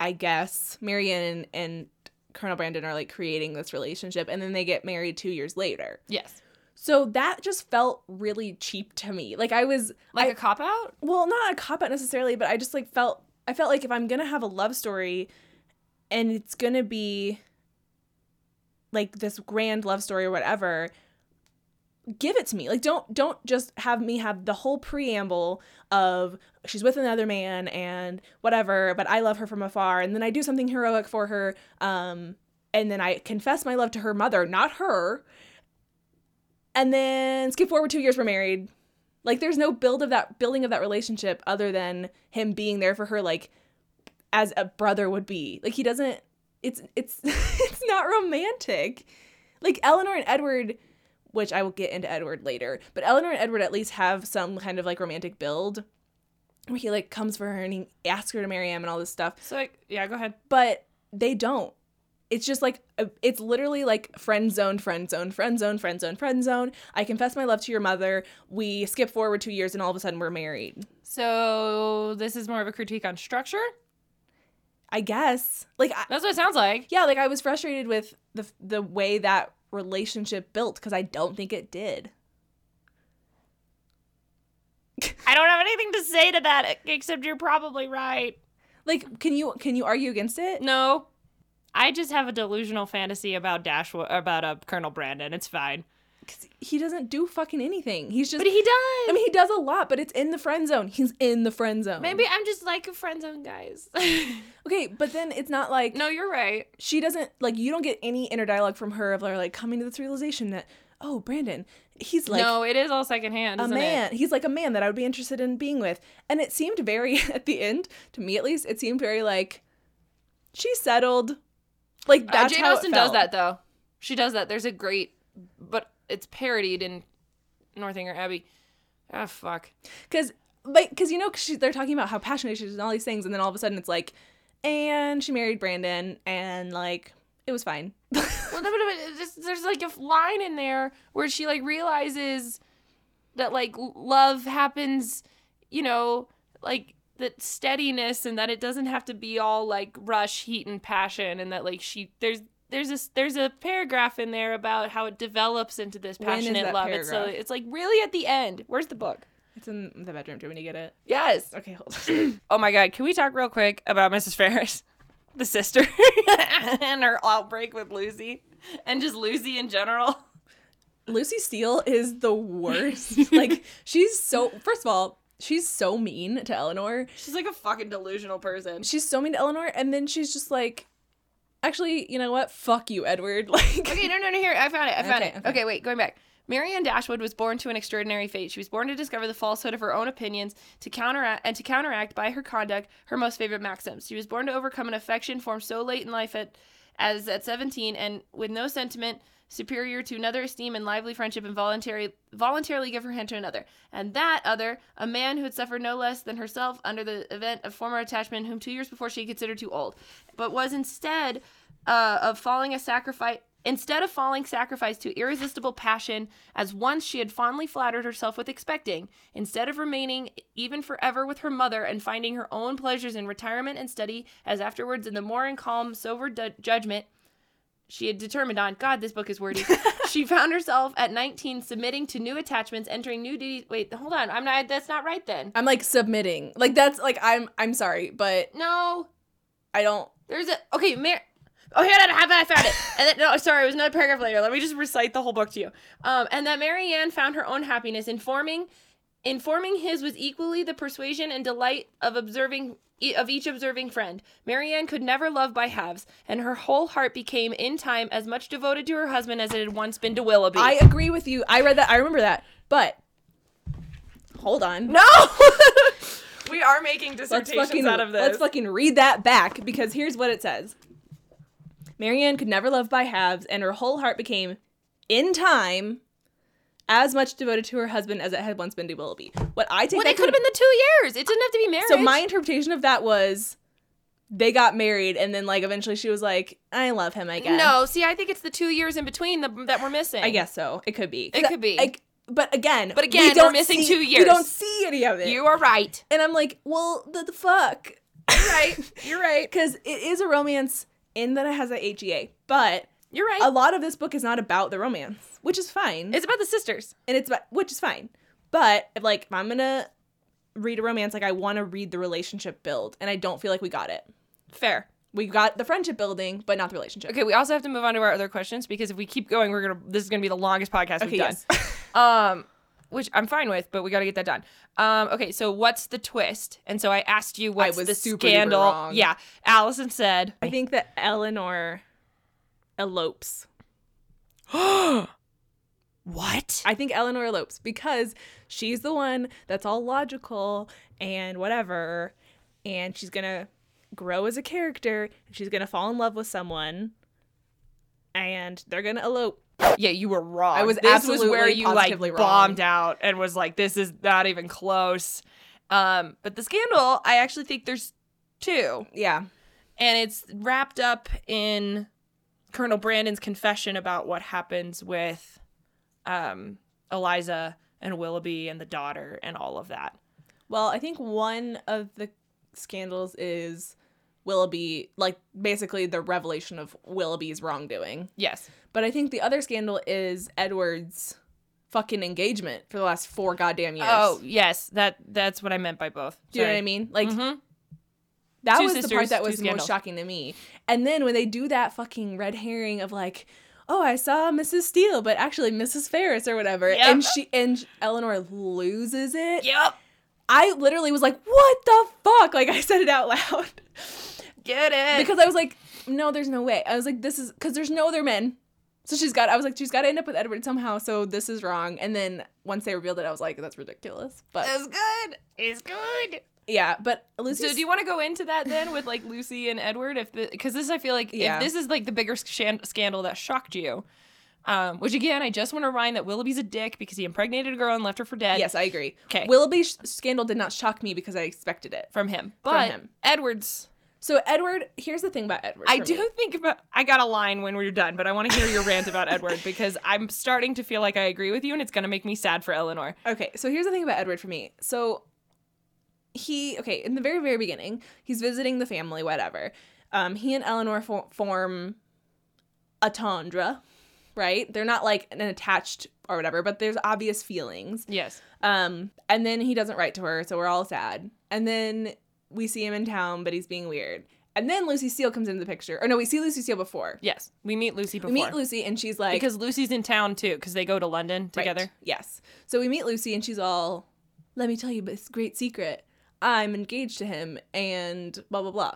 I guess Marianne and, and Colonel Brandon are like creating this relationship, and then they get married two years later. Yes. So that just felt really cheap to me. Like I was Like I- a cop out? well, not a cop out necessarily, but I just like felt I felt like if I'm gonna have a love story and it's gonna be like this grand love story or whatever, give it to me. Like don't don't just have me have the whole preamble of she's with another man and whatever, but I love her from afar and then I do something heroic for her um and then I confess my love to her mother, not her. And then skip forward 2 years we're married. Like there's no build of that building of that relationship other than him being there for her like as a brother would be. Like he doesn't it's it's *laughs* it's not romantic. Like Eleanor and Edward which I will get into Edward later, but Eleanor and Edward at least have some kind of like romantic build. where he like comes for her and he asks her to marry him and all this stuff. So like, yeah, go ahead. But they don't. It's just like it's literally like friend zone, friend zone, friend zone, friend zone, friend zone. I confess my love to your mother. We skip forward two years and all of a sudden we're married. So this is more of a critique on structure. I guess. Like I, That's what it sounds like. yeah, like I was frustrated with the the way that relationship built because I don't think it did. I don't have anything to say to that except you're probably right. Like, can you can you argue against it? No, I just have a delusional fantasy about Dashwood about uh, Colonel Brandon. It's fine. 'Cause he doesn't do fucking anything. He's just. But he does. I mean, he does a lot, but it's in the friend zone. He's in the friend zone. maybe I'm just like a friend zone, guys. *laughs* Okay, but then it's not like no, you're right. she doesn't like you don't get any inner dialogue from her of her like coming to this realization that oh Brandon he's like no, it is all secondhand. a isn't man It? he's like a man that I would be interested in being with and it seemed very *laughs* at the end to me at least it seemed very like she settled like Uh, that's Jane how it Austen does that though. She does that. There's a great, but it's parodied in Northanger Abbey. Ah, fuck. because like because you know 'cause she, they're talking about how passionate she is and all these things and then all of a sudden it's like and she married Brandon and like it was fine *laughs* Well, no, but, but there's, there's like a line in there where she like realizes that like love happens, you know, like that steadiness and that it doesn't have to be all like rush, heat, and passion, and that like she there's there's this there's a paragraph in there about how it develops into this passionate love. It's so it's like really at the end. Where's the book? it's in the bedroom do we get it Yes. okay hold on *clears throat* Oh my god, can we talk real quick about Mrs. Ferrars? *laughs* The sister *laughs* and her outbreak with Lucy and just Lucy in general. Lucy Steele is the worst. *laughs* like she's so first of all, she's so mean to Eleanor. She's like a fucking delusional person. She's so mean to Eleanor and then she's just like actually, you know what? Fuck you, Edward. *laughs* Like Okay, no, no, no, here, I found it. I found Okay, it. okay. Okay. wait, going back. Marianne Dashwood was born to an extraordinary fate. She was born to discover the falsehood of her own opinions, to counteract and to counteract by her conduct her most favorite maxims. She was born to overcome an affection formed so late in life at as at 17 and with no sentiment superior to another esteem and lively friendship and voluntary voluntarily give her hand to another. And that other, a man who had suffered no less than herself under the event of former attachment whom 2 years before she had considered too old, but was instead uh, of falling a sacrifice instead of falling sacrifice to irresistible passion as once she had fondly flattered herself with expecting instead of remaining even forever with her mother and finding her own pleasures in retirement and study as afterwards in the more and calm sober du- judgment she had determined on god this book is wordy *laughs* she found herself at 19 submitting to new attachments entering new duties wait hold on i'm not that's not right then I'm like submitting. Like that's like I'm I'm sorry, but no I don't There's a okay, Mar- Oh, here I have I found it. And then, no, sorry, it was another paragraph later. Let me just recite the whole book to you. Um, and that Marianne found her own happiness informing. Informing his was equally the persuasion and delight of observing of each observing friend. Marianne could never love by halves, and her whole heart became in time as much devoted to her husband as it had once been to Willoughby. I agree with you. I read that. I remember that. But hold on. no. *laughs* we are making dissertations fucking out of this. let's fucking read that back because here's what it says. Marianne could never love by halves, and her whole heart became, in time, as much devoted to her husband as it had once been to Willoughby. What I take well, that could have been the two years. It didn't have to be marriage. So my interpretation of that was they got married, and then like eventually she was like, "I love him." I guess. No, see, I think it's the two years in between the, that we're missing. I guess so. It could be. it could be. I- but again, But again, we're don't missing see- two We years. don't see any of it. You are right. and I'm like, well, the, the fuck. You're right. *laughs* You're right. Because it is a romance in that it has a HEA, but You're right. a lot of this book is not about the romance, which is fine. it's about the sisters. and it's about, which is fine. But if like if I'm gonna read a romance, like I want to read the relationship build, and I don't feel like we got it. Fair. We got the friendship building, but not the relationship. Okay, we also have to move on to our other questions because if we keep going, we're gonna. This is gonna be the longest podcast Okay, we've done. *laughs* Um, which I'm fine with, but we got to get that done. Um, okay, so what's the twist? And so I asked you what's was the super scandal. wrong. Yeah, Allison said. I think that Eleanor elopes. *gasps* What? I think Eleanor elopes because she's the one that's all logical and whatever, and she's gonna grow as a character. And she's gonna fall in love with someone, and they're gonna elope. Yeah, you were wrong. I was this was where you like wrong. bombed out and was like, "This is not even close." Um, but the scandal, I actually think there's two, Yeah. and it's wrapped up in Colonel Brandon's confession about what happens with um, Eliza and Willoughby and the daughter and all of that. Well, I think one of the scandals is Willoughby, like basically the revelation of Willoughby's wrongdoing. Yes. But I think the other scandal is Edward's fucking engagement for the last four goddamn years. Oh, yes. That that's what I meant by both. do you know what I mean? Like Mhm. That Two was the part that was most shocking to me. And then when they do that fucking red herring of like, oh, I saw Mrs. Steele, but actually Mrs. Ferrars or whatever, Yep. and she and Eleanor loses it. Yep. I literally was like, what the fuck? Like I said it out *laughs* loud. Get it. because I was like, no, there's no way. I was like, this is because there's no other men. So she's got. I was like, she's got to end up with Edward somehow. So this is wrong. And then once they revealed it, I was like, that's ridiculous. But it's good. It's good. Yeah, but Lucy. So do you want to go into that then with like Lucy and Edward? If because this I feel like Yeah. if this is like the bigger shan- scandal that shocked you, um, which again I just want to remind that Willoughby's a dick because he impregnated a girl and left her for dead. yes, I agree. Okay, Willoughby's scandal did not shock me because I expected it. from him, but him. Edward's. So Edward, here's the thing about Edward. I do me. think about. I got a line when we're done, but I want to hear your rant about Edward because I'm starting to feel like I agree with you, and it's gonna make me sad for Eleanor. Okay, so here's the thing about Edward for me. So he okay in the very very beginning, he's visiting the family, whatever. Um, he and Eleanor for- form a tendre, right? They're not like an attached or whatever, but there's obvious feelings. Yes. Um, and then he doesn't write to her, so we're all sad. And then we see him in town, but he's being weird. And then Lucy Steele comes into the picture. Or no, we see Lucy Steele before. Yes. We meet Lucy before. We meet Lucy, and she's like, because Lucy's in town too, because they go to London Right. together. Yes. So we meet Lucy and she's all, let me tell you this great secret. I'm engaged to him and blah blah blah.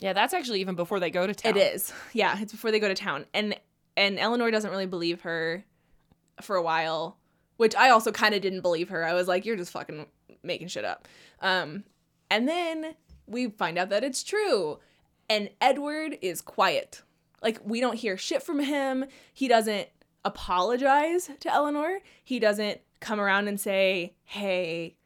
Yeah, that's actually even before they go to town. It is. Yeah, it's before they go to town. And and Eleanor doesn't really believe her for a while, which I also kind of didn't believe her. I was like, you're just fucking making shit up. Um and then we find out that it's true. And Edward is quiet. Like we don't hear shit from him. He doesn't apologize to Eleanor. He doesn't come around and say, "Hey,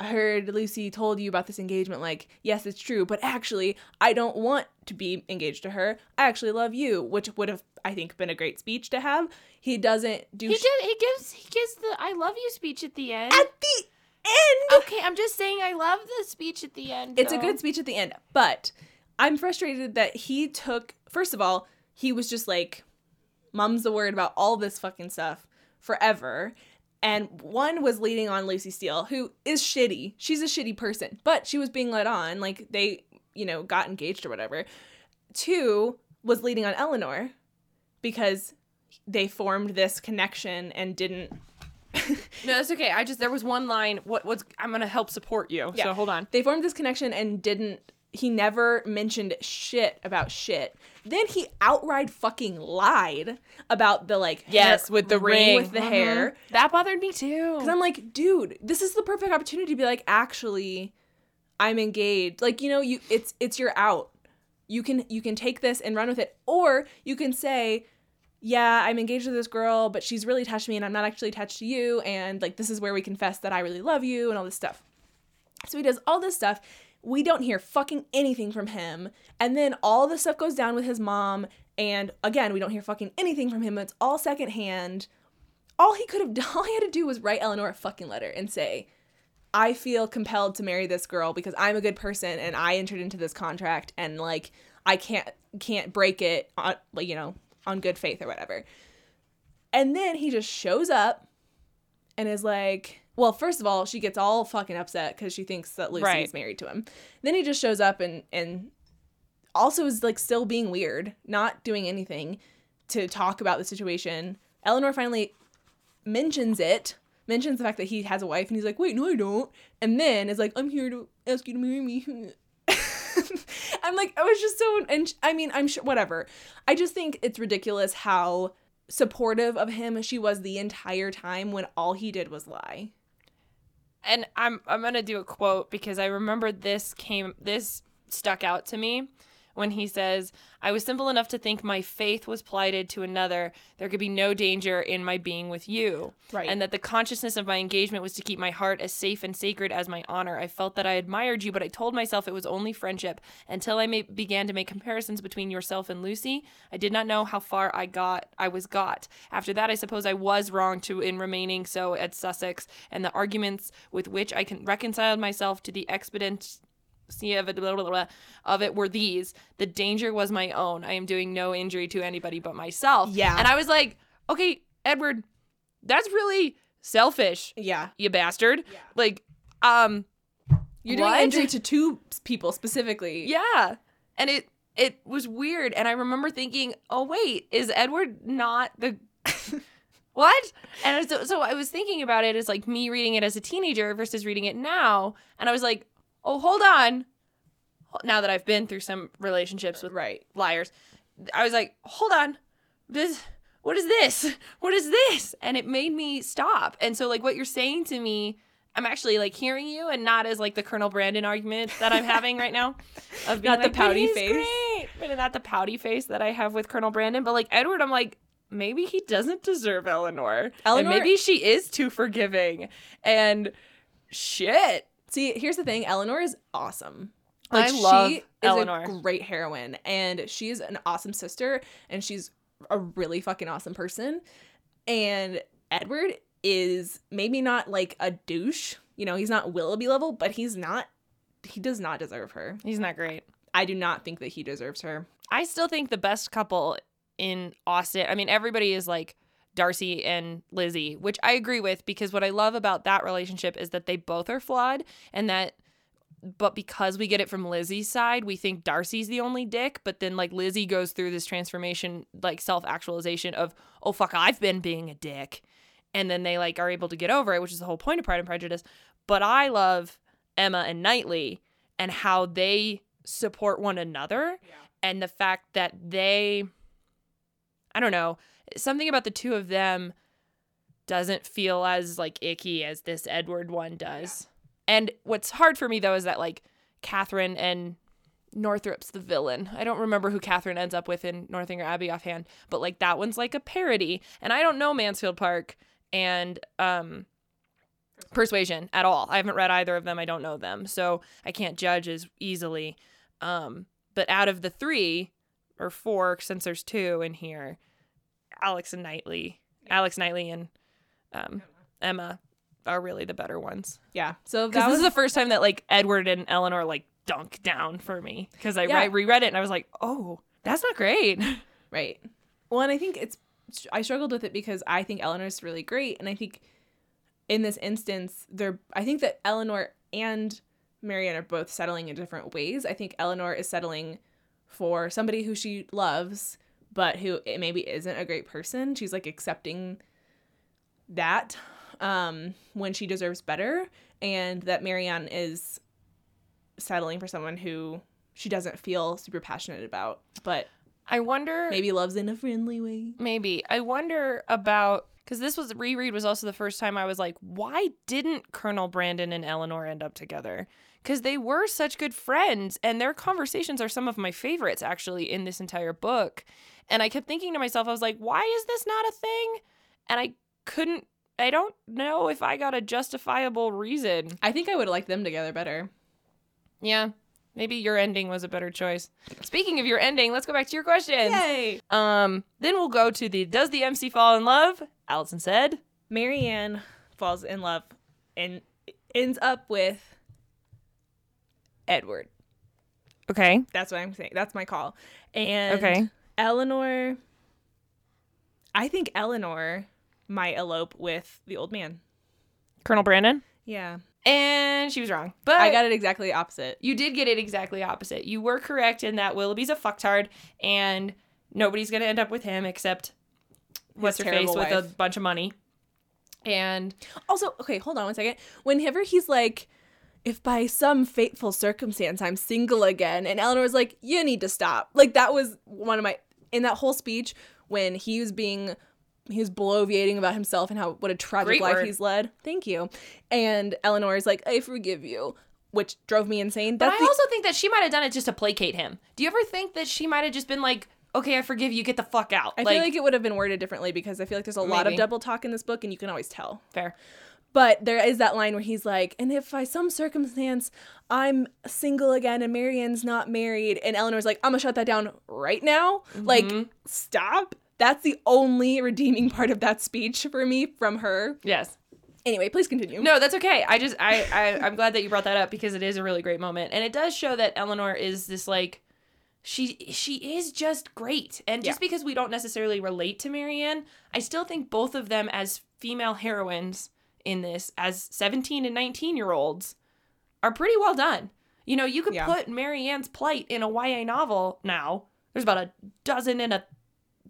I heard Lucy told you about this engagement. Like, yes, it's true, but actually, I don't want to be engaged to her. I actually love you," which would have, I think, been a great speech to have. He doesn't do He sh- just he gives he gives the I love you speech at the end. at the end. okay, I'm just saying I love the speech at the end. It's a good speech at the end, but I'm frustrated that he took. First of all, he was just like, "Mum's the word about all this fucking stuff forever." And one was leading on Lucy Steele, who is shitty. She's a shitty person, but she was being led on. Like they, you know, got engaged or whatever. Two was leading on Eleanor because they formed this connection and didn't *laughs* No, that's okay. I just there was one line. What what's I'm gonna help support you. Yeah. So hold on. they formed this connection and didn't he never mentioned shit about shit. Then he outright fucking lied about the like Yes, with the ring, with the Mhm. hair That bothered me too. because i'm like dude this is the perfect opportunity to be like actually i'm engaged. Like you know you it's it's your out. You can you can take this and run with it. Or you can say yeah i'm engaged to this girl but she's really attached to me and i'm not actually attached to you. And like this is where we confess that i really love you and all this stuff. So he does all this stuff. We don't hear fucking anything from him. And then all the stuff goes down with his mom. And again, we don't hear fucking anything from him. It's all secondhand. All he could have *laughs* done, all he had to do was write Eleanor a fucking letter and say, I feel compelled to marry this girl because I'm a good person and I entered into this contract and like I can't can't break it on like you know on good faith or whatever. And then he just shows up and is like, well, first of all, she gets all fucking upset because she thinks that Lucy's Right. married to him. Then he just shows up and and also is like still being weird, not doing anything to talk about the situation. Eleanor finally mentions it, mentions the fact that he has a wife, and he's like, wait, no, I don't. And then is like, I'm here to ask you to marry me. *laughs* I'm like, I was just so, and I mean, I'm sure, whatever. I just think it's ridiculous how supportive of him she was the entire time when all he did was lie. And I'm I'm gonna do a quote because I remember this came this stuck out to me when he says, I was simple enough to think my faith was plighted to another. There could be no danger in my being with you. Right. And that the consciousness of my engagement was to keep my heart as safe and sacred as my honor. I felt that I admired you, but I told myself it was only friendship until I ma- began to make comparisons between yourself and Lucy. I did not know how far I got, I was got. After that, I suppose I was wrong to in remaining so at Sussex, and the arguments with which I can reconciled myself to the expediency of it, blah, blah, blah, of it were these: the danger was my own. I am doing no injury to anybody but myself. Yeah. and I was like, okay, Edward, that's really selfish, Yeah. you bastard. Yeah. Like, um, You're doing What? injury *laughs* to two people specifically. yeah, and it it was weird, and I remember thinking, oh wait, is Edward not the *laughs* what? And so, so I was thinking about it as like me reading it as a teenager versus reading it now, and I was like, oh, hold on. Now that I've been through some relationships with Right. liars, I was like, hold on, this. What is this? *laughs* What is this? And it made me stop. And so, like, what you're saying to me, I'm actually like hearing you, and not as like the Colonel Brandon argument that I'm having right now, *laughs* of being Not the like, "But pouty face." great," but not the pouty face that I have with Colonel Brandon. But like Edward, I'm like, maybe he doesn't deserve Eleanor. Eleanor- and maybe she is too forgiving. And shit, See, here's the thing. Eleanor is awesome. I love she Eleanor. is a great heroine, and she's an awesome sister, and she's a really fucking awesome person. And Edward is maybe not like a douche. You know, he's not Willoughby level, but he's not. He does not deserve her. he's not great. I do not think that he deserves her. I still think the best couple in Austen, I mean, everybody is like Darcy and Lizzie, which I agree with because what I love about that relationship is that they both are flawed and that but because we get it from Lizzie's side, we think Darcy's the only dick, but then like Lizzie goes through this transformation, like self-actualization of, oh fuck, I've been being a dick. And then they like are able to get over it, which is the whole point of Pride and Prejudice. But I love Emma and Knightley and how they support one another and the fact that they I don't know, something about the two of them doesn't feel as like icky as this Edward one does. And what's hard for me though is that like Catherine and Northrop's the villain. I don't remember who Catherine ends up with in Northanger Abbey offhand, but like that one's like a parody. And I don't know Mansfield Park and um Persuasion at all. I haven't read either of them. I don't know them. So I can't judge as easily. Um but out of the 3 or 4 since there's 2 in here, Alex and Knightley, Alex Knightley and um Emma are really the better ones. Yeah. So Because that this is the first time that like Edward and Eleanor like dunk down for me. Because I Yeah. re- reread it and I was like, oh, that's not great. *laughs* Right. Well, and I think it's I struggled with it because I think Eleanor's really great, and I think in this instance, they're I think that Eleanor and Marianne are both settling in different ways. I think Eleanor is settling for somebody who she loves, but who it maybe isn't a great person. She's like accepting that um, when she deserves better, and that Marianne is settling for someone who she doesn't feel super passionate about, but I wonder maybe loves in a friendly way. maybe I wonder about because this was reread was also the first time I was like, why didn't Colonel Brandon and Eleanor end up together? Because they were such good friends, and their conversations are some of my favorites actually in this entire book. And I kept thinking to myself, I was like, why is this not a thing? And I couldn't. I don't know if I got a justifiable reason. I think I would have liked them together better. Yeah, maybe your ending was a better choice. Speaking of your ending, let's go back to your question. Yay! Um, then we'll go to the Does the MC fall in love? Allison said. Marianne falls in love and ends up with Edward. Okay. That's what I'm saying. That's my call. And Okay. Eleanor, I think Eleanor might elope with the old man. Colonel Brandon. Yeah. And she was wrong. But I got it exactly opposite. you did get it exactly opposite. You were correct in that Willoughby's a fucktard and nobody's gonna end up with him except what's her face terrible with a bunch of money. And Also, okay, hold on one second. Whenever he's like, if by some fateful circumstance I'm single again, and Eleanor's like, you need to stop. Like that was one of my in that whole speech when he was being he was bloviating about himself and how what a tragic Great life word. he's led. Thank you. And Eleanor is like, I forgive you. which drove me insane. But I the- also think that she might have done it just to placate him. Do you ever think that she might have just been like, "Okay, I forgive you. Get the fuck out." I feel like it would have been worded differently because I feel like there's a lot of double talk in this book, and you can always tell. fair. But there is that line where he's like, and if by some circumstance I'm single again and Marianne's not married, and Eleanor's like, I'm gonna shut that down right now. Like, mm-hmm. stop. That's the only redeeming part of that speech for me from her. Yes. Anyway, please continue. No, that's okay. I just I, I I'm glad that you brought that up because it is a really great moment, and it does show that Eleanor is this like. She she is just great, and just Yeah. because we don't necessarily relate to Marianne, I still think both of them as female heroines in this, as 17 and 19 year olds, are pretty well done. You know, you could Yeah. put Marianne's plight in a YA novel now. There's about a dozen and a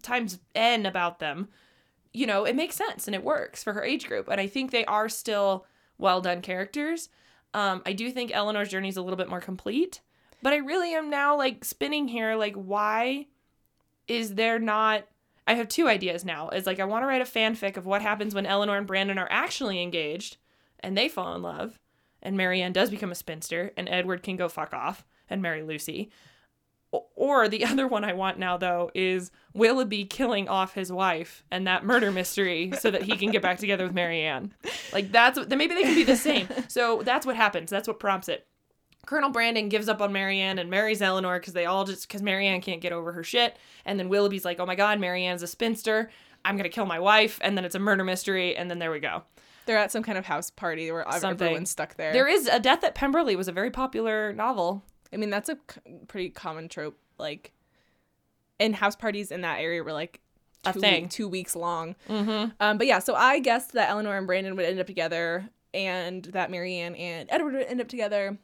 times n about them you know, it makes sense and it works for her age group. And I think they are still well done characters. Um, I do think Eleanor's journey is a little bit more complete, but I really am now like spinning here. Like, why is there not? I have two ideas now. Is like I want to write a fanfic of what happens when Eleanor and Brandon are actually engaged and they fall in love, and Marianne does become a spinster, and Edward can go fuck off and marry Lucy. Or the *laughs* other one I want now though is Willoughby killing off his wife and that murder mystery so that he can get back together with Marianne. Like that's what then maybe they can be the same. *laughs* So that's what happens. That's what prompts it. Colonel Brandon gives up on Marianne and marries Eleanor because they all just because Marianne can't get over her shit. And then Willoughby's like, oh my god, Marianne's a spinster. I'm gonna kill my wife. And then it's a murder mystery. And then there we go. They're at some kind of house party where Something. everyone's stuck there. There is a Death at Pemberley was a very popular novel. I mean, that's a c- pretty common trope. Like, and house parties in that area were like A two, thing. two weeks long. Mm-hmm. Um, but yeah, so I guessed that Eleanor and Brandon would end up together, and that Marianne and Edward would end up together.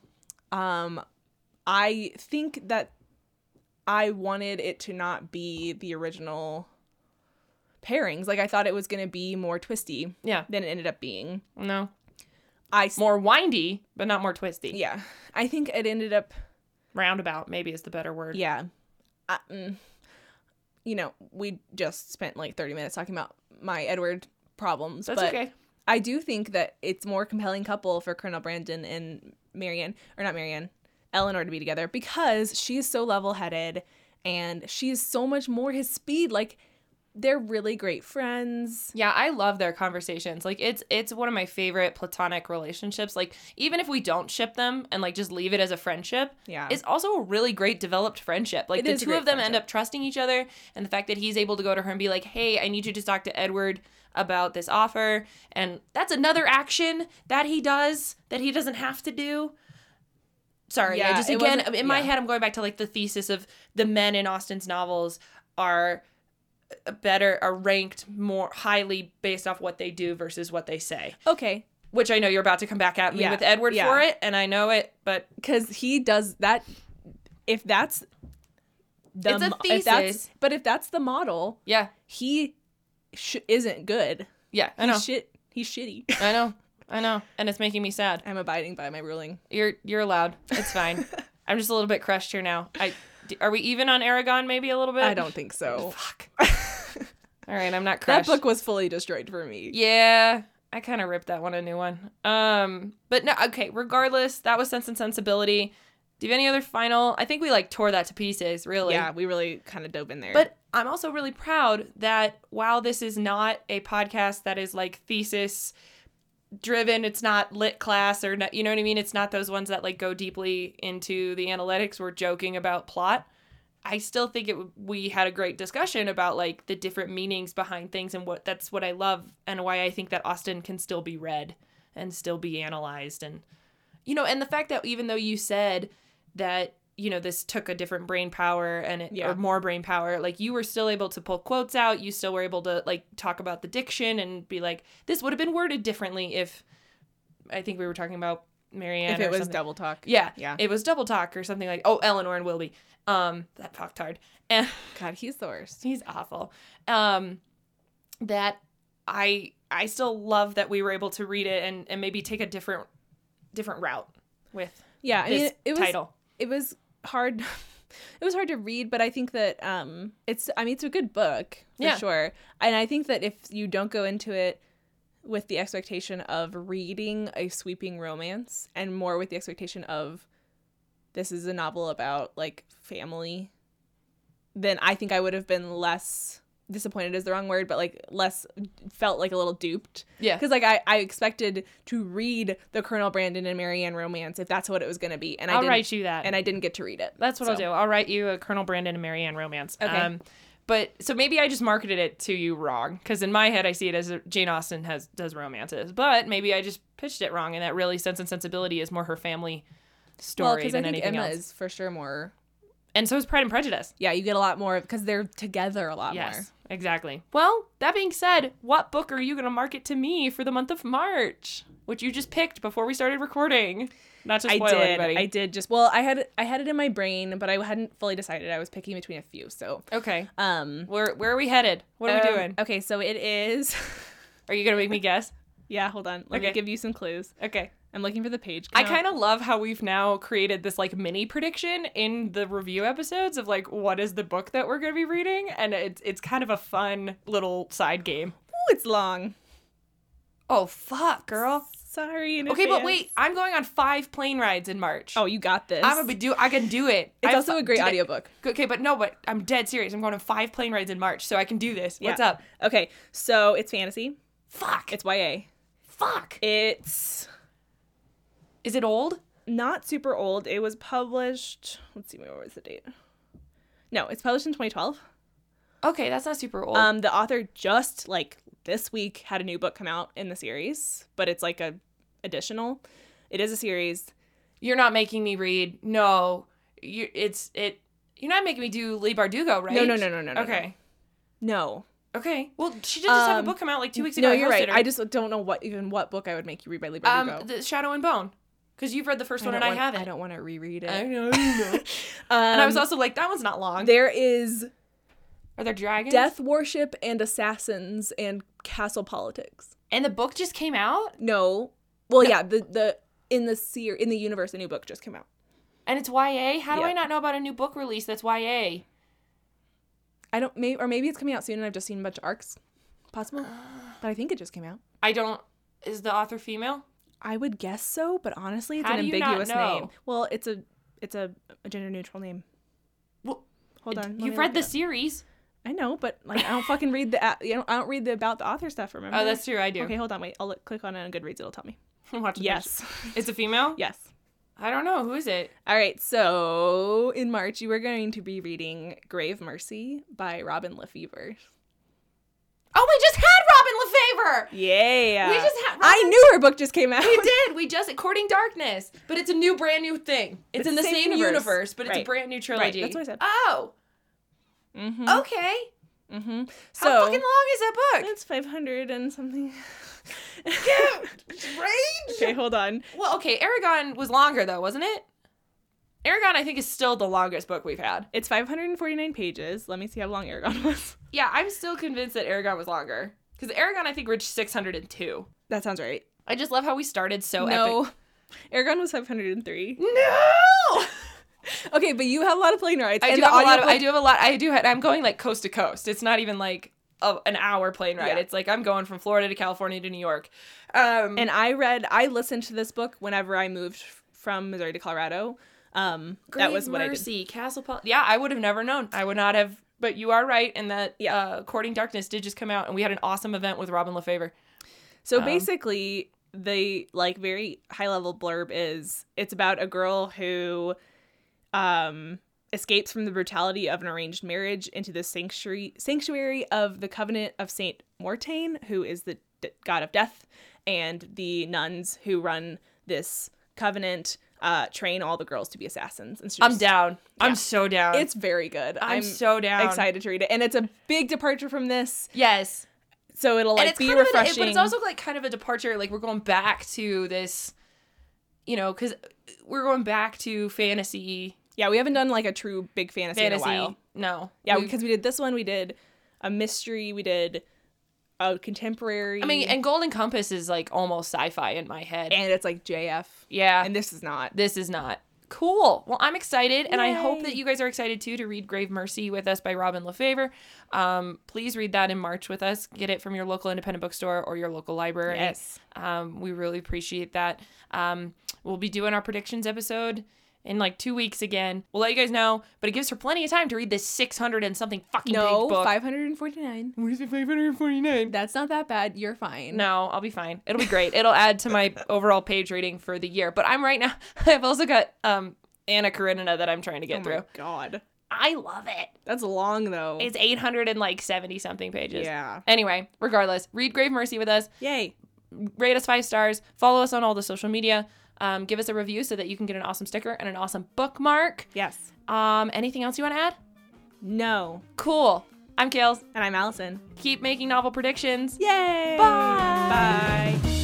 Um, I think that I wanted it to not be the original pairings. Like I thought it was gonna be more twisty Yeah. than it ended up being. No. I s- More windy, but not more twisty. yeah, I think it ended up Roundabout maybe is the better word. Yeah. I, mm, you know, we just spent like 30 minutes talking about my Edward problems. That's okay. I do think that it's more compelling couple for Colonel Brandon and Marianne, or not Marianne, Eleanor to be together because she's so level headed and she's so much more his speed. Like, they're really great friends. Yeah, I love their conversations. Like it's it's one of my favorite platonic relationships. Like even if we don't ship them and like just leave it as a friendship, Yeah. it's also a really great developed friendship. Like It the two of them end up trusting each other and the fact that he's able to go to her and be like, "Hey, I need you to talk to Edward about this offer." And that's another action that he does that he doesn't have to do. Sorry, I Yeah, just again in my head I'm going back to like the thesis of the men in Austen's novels are better are ranked more highly based off what they do versus what they say. Okay. Which I know you're about to come back at me Yeah, with Edward yeah. for it, and I know it, but Because he does that. If that's. The, It's a mo- if that's- thesis. but if that's the model, yeah, he sh- isn't good. yeah, I know, He's shit. He's shitty. *laughs* I know, *laughs* I know, and it's making me sad. I'm abiding by my ruling. You're you're allowed. It's fine. *laughs* I'm just a little bit crushed here now. I are we even on Eragon? Maybe a little bit. I don't think so. Fuck. All right, I'm not crushed. that book was fully destroyed for me. Yeah, I kind of ripped that one a new one. Um, but no, okay. Regardless, that was Sense and Sensibility. Do you have any other final? I think we like tore that to pieces, really. Yeah, we really kind of dove in there. But I'm also really proud that while this is not a podcast that is like thesis driven, it's not lit class or not, you know what I mean? It's not those ones that like go deeply into the analytics. We're joking about plot. I still think it we had a great discussion about like the different meanings behind things and what that's what I love and why I think that Austen can still be read and still be analyzed and you know and the fact that even though you said that you know this took a different brain power and it, Yeah. or more brain power like you were still able to pull quotes out you still were able to like talk about the diction and be like this would have been worded differently if I think we were talking about Marianne if it was something. double talk. yeah Yeah. it was double talk or something like oh Eleanor and Willoughby um that fucktard and *laughs* God, he's the worst. he's awful um that i i still love that we were able to read it and and maybe take a different different route with Yeah, I mean, it was title it was hard. *laughs* It was hard to read, but I think that um, it's. I mean, it's a good book for Yeah. sure, and I think that if you don't go into it with the expectation of reading a sweeping romance and more with the expectation of this is a novel about like family, then I think I would have been less disappointed is the wrong word, but like less felt like a little duped. Yeah. Because like I, I expected to read the Colonel Brandon and Marianne romance if that's what it was gonna be. And I I'll didn't, write you that. and I didn't get to read it. That's what I'll do. I'll write you a Colonel Brandon and Marianne romance. Okay. Um, but so maybe I just marketed it to you wrong because in my head I see it as a, Jane Austen has does romances, but maybe I just pitched it wrong and that really Sense and Sensibility is more her family story Well, because I think anything Emma else. is for sure more. And so is Pride and Prejudice. Yeah, you get a lot more because they're together a lot Yes, more. Exactly. Well, that being said, what book are you going to market to me for the month of March, which you just picked before we started recording? Not to I did. anybody. I did just well. I had I had it in my brain, but I hadn't fully decided. I was picking between a few. So, Okay. um, Where where are we headed? What are we um, doing? Okay, so it is. Are you going to make me guess? *laughs* yeah, hold on. Let me give you some clues. Okay. I'm looking for the page. I kind of love how we've now created this like mini prediction in the review episodes of like what is the book that we're going to be reading and it's it's kind of a fun little side game. Oh, it's long. Oh fuck, girl. Sorry. Okay, but wait, I'm going on 5 plane rides in March. Oh, you got this. I'm gonna be do I can do it. It's I also a great did I- audiobook. Okay, but no, but I'm dead serious. I'm going on 5 plane rides in March, so I can do this. What's up? Okay, so it's fantasy. Fuck. It's YA. fuck. It's Is it old? not super old. It was published. Let's see, what was the date? No, it's published in 2012. Okay, that's not super old. Um, the author just like this week had a new book come out in the series, but it's like a additional. It is a series. You're not making me read. No. You it's it you're not making me do Leigh Bardugo, right? No, no, no, no, no, no. Okay. No. Okay. Well, she did just have a Um, book come out like two weeks ago. No, I you're right. her. I just don't know what even what book I would make you read by Leigh um Bardugo. the Shadow and Bone, because you've read the first one and I wanna- haven't. I don't want to reread it. I know. I know. Um, *laughs* and I was also like, that one's not long. there is Are there dragons? death worship and assassins and castle politics. And the book just came out, No, well, yeah, the the in the seer in the universe, a new book just came out. and it's YA. How do Yeah. I not know about a new book release that's YA? I don't maybe or maybe it's coming out soon, and I've just seen a bunch of arcs, possible. *gasps* But I think it just came out. I don't. Is the author female? I would guess so, but honestly, it's How an do you not ambiguous name. Well, it's a it's a, a gender neutral name. Well, Hold on, You've read the up. series. I know, but like I don't fucking read the you know I don't read the about the author stuff. Remember? Oh, that's true. I do. Okay, hold on, wait. I'll look, click on it on Goodreads. It'll tell me. *laughs* Watch Yes, picture. It's a female. *laughs* yes. I don't know who is it. All right, so in March you are going to be reading Grave Mercy by Robin LaFevers. Oh, we just had Robin Yeah, We just had I knew her book just came out. We did. We just Courting Darkness, but it's a new, brand new thing. It's, It's in the same same, universe. universe. but it's a brand new trilogy. that's what I said. Oh, Mm-hmm. okay. Mm-hmm. How fucking long is that book? it's five hundred and something. *laughs* Range. okay, hold on. Well, okay. Eragon was longer though, wasn't it? Eragon, I think, is still the longest book we've had. It's 549 pages. Let me see how long Eragon *laughs* was. Yeah, I'm still convinced that Eragon was longer because Eragon, I think, reached 602. That sounds right. I just love how we started so no, epic. Eragon was 503. No. *laughs* Okay, but you have a lot of plane rides. I do have a lot of. audiobook- I do have a lot. I do. Have, I'm going like coast to coast. It's not even like a, an hour plane ride. Yeah. It's like I'm going from Florida to California to New York. Um, And I read, I listened to this book whenever I moved from Missouri to Colorado. Um, that was what I did. Mercy, Castle Yeah, I would have never known. I would not have. But you are right in that. Yeah. Uh, Courting Darkness did just come out, and we had an awesome event with Robin LaFevers. So Um, basically, the like very high level blurb is it's about a girl who um escapes from the brutality of an arranged marriage into the sanctuary sanctuary of the covenant of Saint Mortain, who is the d- god of death, and the nuns who run this covenant uh train all the girls to be assassins. And I'm just- down. Yeah. I'm so down. It's very good. I'm, so down. excited to read it, and it's a big departure from this, Yes. so it'll like it's be kind of a- refreshing. but it's also like kind of a departure. Like we're going back to this, you know, because we're going back to fantasy. yeah, we haven't done like a true big fantasy, in a while. No. Yeah, because we did this one, we did a mystery, we did a contemporary. I mean, and Golden Compass is like almost sci-fi in my head. and it's like JF, yeah. and this is not. this is not. Cool. Well, I'm excited, and I hope that you guys are excited too to read Grave Mercy with us by Robin LaFevers. Um, please read that in March with us. Get it from your local independent bookstore or your local library. Yes. Um, we really appreciate that. Um, we'll be doing our predictions episode in like two weeks again. We'll let you guys know, but it gives her plenty of time to read this 600 and something fucking No, big book. 549. Where's the 549? That's not that bad. You're fine. No, I'll be fine. It'll be great. It'll add to my *laughs* overall page rating for the year. But I'm right now. *laughs* I've also got um Anna Karenina that I'm trying to get Oh through. my god. I love it. That's long though. It's 800 and like 70 something pages. yeah. Anyway, regardless, read Grave Mercy with us. Yay. Rate us five stars. Follow us on all the social media. Um, give us a review so that you can get an awesome sticker and an awesome bookmark. Yes. Um, anything else you want to add? No. Cool. I'm Kales. And I'm Allison. Keep making novel predictions. Yay. Bye. Bye.